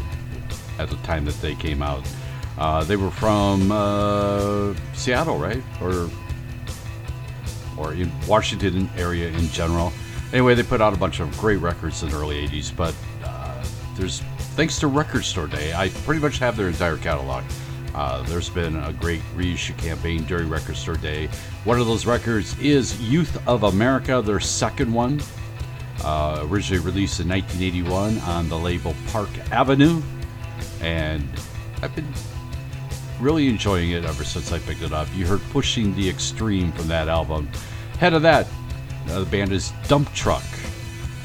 at the time that they came out. Uh, they were from uh, Seattle, right? Or or in Washington area in general. Anyway, they put out a bunch of great records in the early 80s, but uh, there's thanks to Record Store Day, I pretty much have their entire catalog. Uh, there's been a great reissue campaign during Record Store Day. One of those records is Youth of America, their second one, originally released in 1981 on the label Park Avenue. And I've been really enjoying it ever since I picked it up. You heard Pushing the Extreme from that album. Head of that, uh, the band is Dump Truck.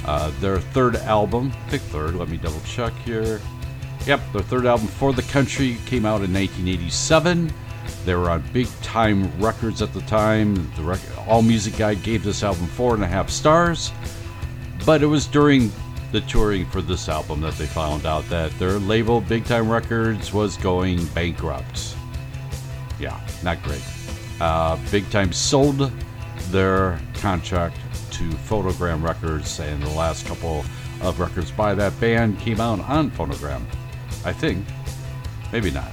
Uh, their third album, pick third, let me double check here. Yep, their third album, For the Country, came out in 1987. They were on Big Time Records at the time. The All Music Guide gave this album four and a half stars. But it was during the touring for this album that they found out that their label, Big Time Records, was going bankrupt. Yeah, not great. Uh, Big Time sold their contract to Phonogram Records, and the last couple of records by that band came out on Phonogram. I think. Maybe not.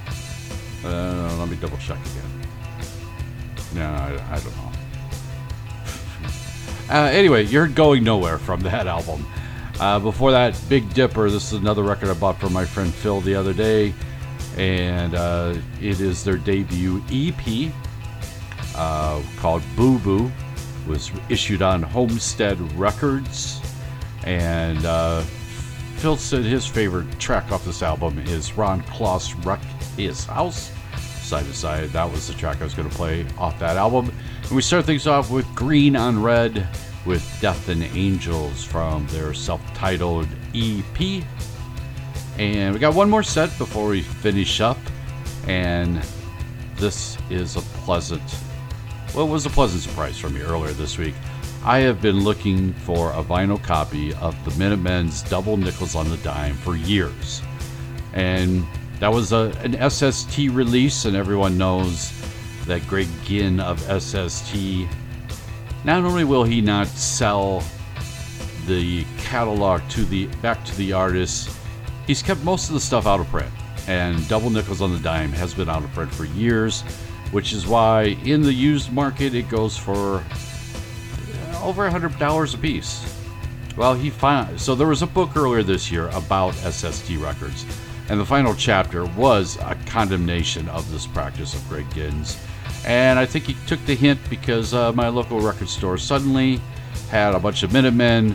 Uh, let me double check again. No, I, I don't know. Uh, anyway, you're going nowhere from that album. Uh, before that, Big Dipper. This is another record I bought from my friend Phil the other day, and uh, it is their debut EP uh, called Boo Boo. Was issued on Homestead Records, and uh, Phil said his favorite track off this album is Ron Kloss Wreck His House. Side to side, that was the track I was going to play off that album. And we start things off with Green on Red with Death and Angels from their self titled EP. And we got one more set before we finish up. And this is a pleasant well, it was a pleasant surprise for me earlier this week. I have been looking for a vinyl copy of the Minutemen's Double Nickels on the Dime for years. And that was a, an SST release, and everyone knows that Greg Ginn of SST, not only will he not sell the catalog to the back to the artist, he's kept most of the stuff out of print. And Double Nickels on the Dime has been out of print for years, which is why in the used market it goes for uh, over a hundred dollars a piece. Well, he found so there was a book earlier this year about SST records, and the final chapter was a condemnation of this practice of Greg Ginn's. And I think he took the hint because uh, my local record store suddenly had a bunch of Minutemen,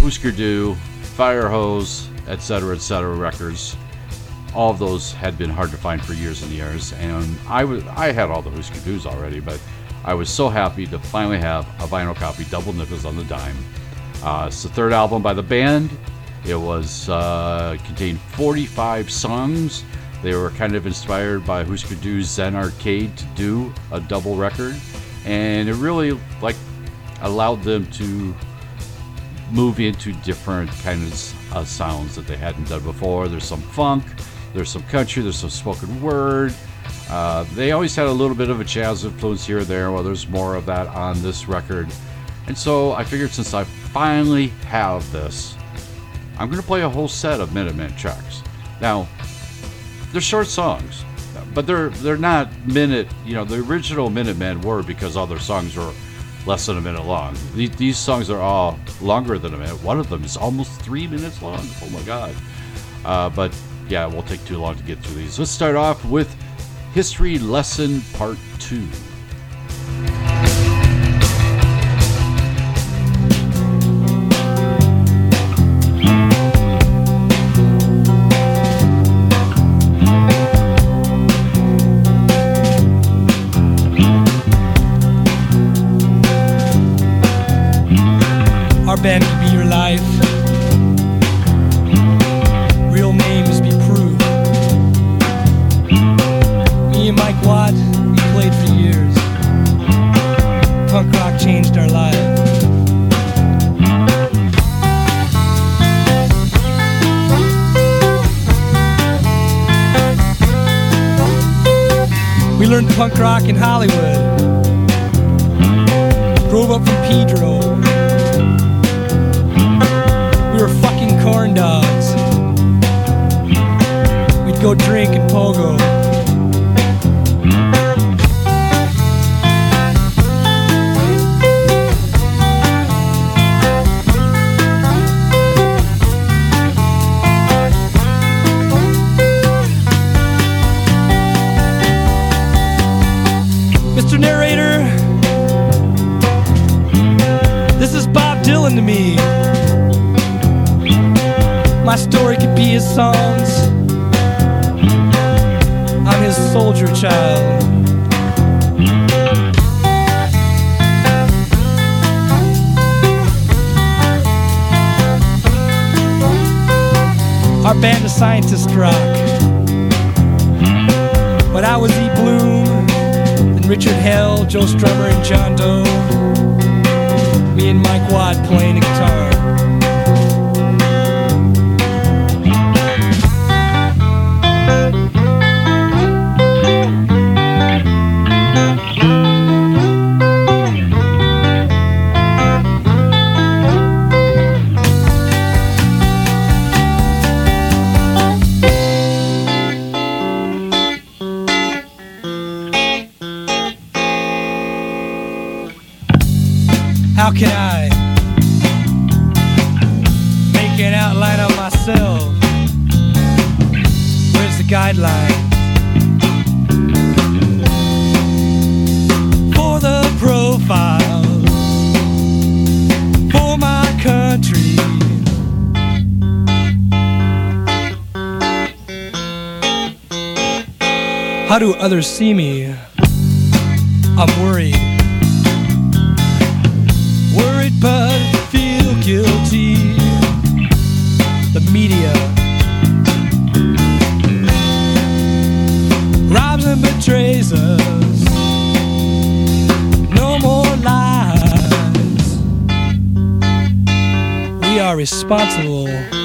Husker Du, Fire Hose, etc., etc. records. All of those had been hard to find for years and years, and I was I had all the Husker Du's already, but I was so happy to finally have a vinyl copy, double nickels on the dime. Uh, it's the third album by the band. It was uh, contained 45 songs. They were kind of inspired by Husker Du's Zen Arcade to do a double record, and it really like allowed them to move into different kinds of sounds that they hadn't done before. There's some funk, there's some country, there's some spoken word. Uh, they always had a little bit of a jazz influence here or there. Well, there's more of that on this record. And so I figured since I finally have this, I'm going to play a whole set of Minutemen tracks. Now, they're short songs, but they're they're not minute. You know, the original Minutemen were because all their songs were less than a minute long. These, these songs are all longer than a minute. One of them is almost three minutes long. Oh my god! Uh, but yeah, it won't take too long to get through these. Let's start off with History Lesson Part Two. Mr. Narrator, this is Bob Dylan to me. My story could be his songs. I'm his soldier child. Our band of scientists rock. But I was E. Richard Hell, Joe Strummer, and John Doe. Me and Mike Watt playing a guitar. others see me, I'm worried. Worried, but feel guilty. The media robs and betrays us. No more lies. We are responsible.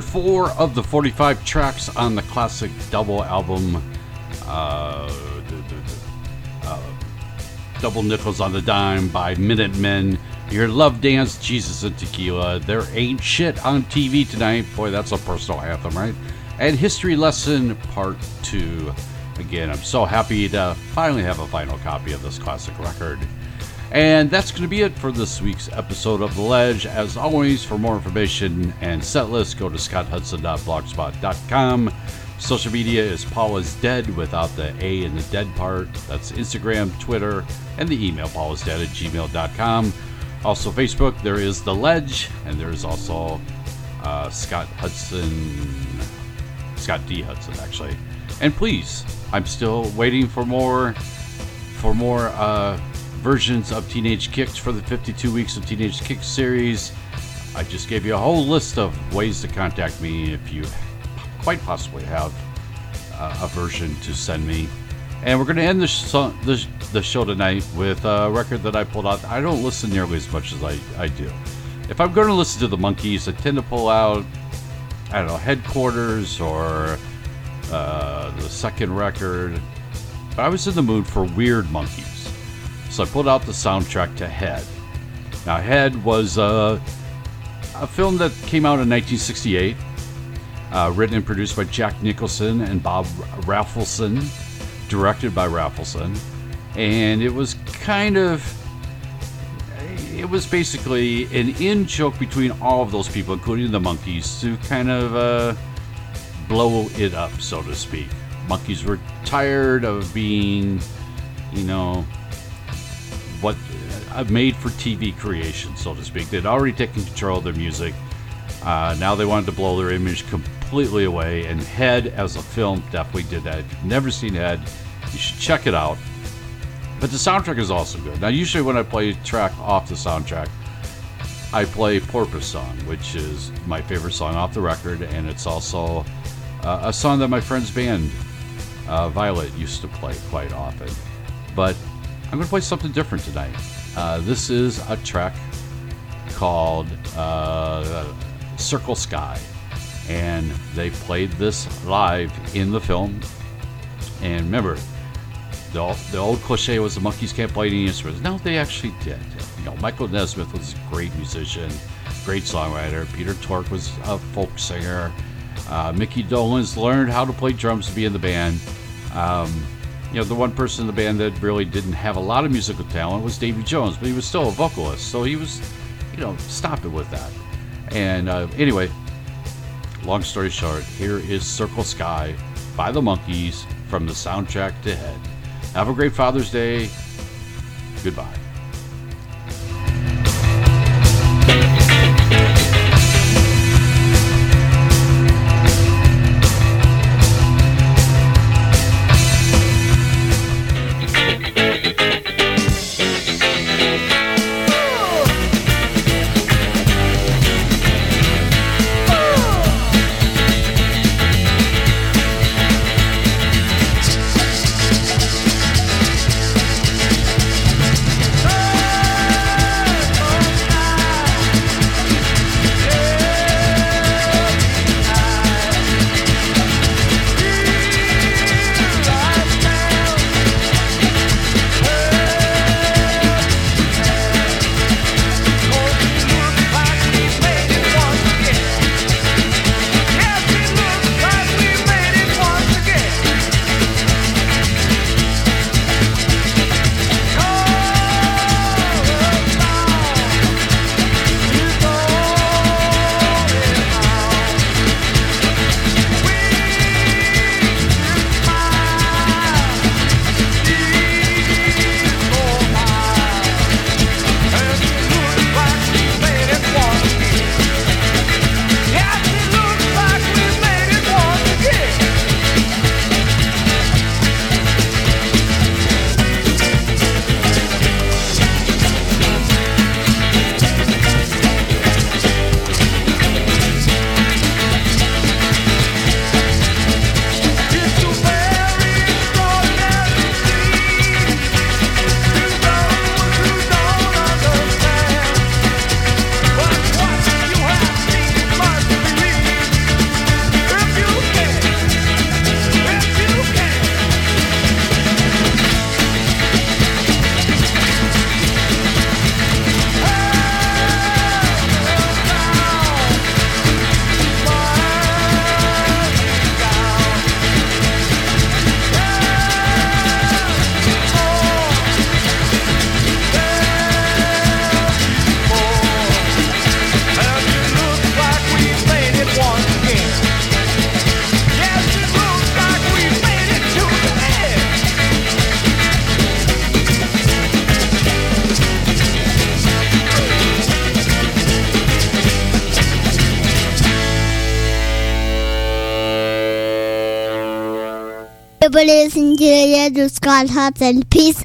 Four of the 45 tracks on the classic double album, uh, uh, Double Nickels on the Dime by Minutemen. You heard Love Dance, Jesus and Tequila. There ain't shit on TV tonight. Boy, that's a personal anthem, right? And History Lesson Part 2. Again, I'm so happy to finally have a final copy of this classic record. And that's going to be it for this week's episode of The Ledge. As always, for more information and set list, go to scotthudson.blogspot.com. Social media is Paul is Dead without the A in the dead part. That's Instagram, Twitter, and the email paulisdead at gmail.com. Also, Facebook, there is The Ledge, and there is also uh, Scott Hudson, Scott D. Hudson, actually. And please, I'm still waiting for more for more uh, versions of Teenage Kicks for the 52 Weeks of Teenage Kicks series. I just gave you a whole list of ways to contact me if you quite possibly have uh, a version to send me. And we're going to end the, sh- the, the show tonight with a record that I pulled out. I don't listen nearly as much as I, I do. If I'm going to listen to the Monkeys, I tend to pull out, I don't know, Headquarters or uh, the second record. But I was in the mood for Weird Monkeys. So I pulled out the soundtrack to Head. Now, Head was uh, a film that came out in 1968, uh, written and produced by Jack Nicholson and Bob Raffleson, directed by Raffleson. And it was kind of. It was basically an in joke between all of those people, including the monkeys, to kind of uh, blow it up, so to speak. Monkeys were tired of being, you know, what a made for TV creation, so to speak. They'd already taken control of their music. Uh, now they wanted to blow their image completely away, and Head as a film definitely did that. If you've never seen Head, you should check it out. But the soundtrack is also good. Now, usually when I play a track off the soundtrack, I play Porpoise Song, which is my favorite song off the record, and it's also uh, a song that my friend's band, uh, Violet, used to play quite often. But I'm going to play something different tonight. Uh, this is a track called uh, Circle Sky, and they played this live in the film. And remember, the, old- the old cliche was the monkeys can't play any instruments. No, they actually did. You know, Michael Nesmith was a great musician, great songwriter. Peter Tork was a folk singer. Uh, Mickey Dolenz learned how to play drums to be in the band. Um, you know, the one person in the band that really didn't have a lot of musical talent was Davy Jones, but he was still a vocalist. So he was, you know, stop it with that. And uh, anyway, long story short, here is Circle Sky by the Monkeys from the soundtrack to Head. Have a great Father's Day. Goodbye. Scott Hudson. Peace!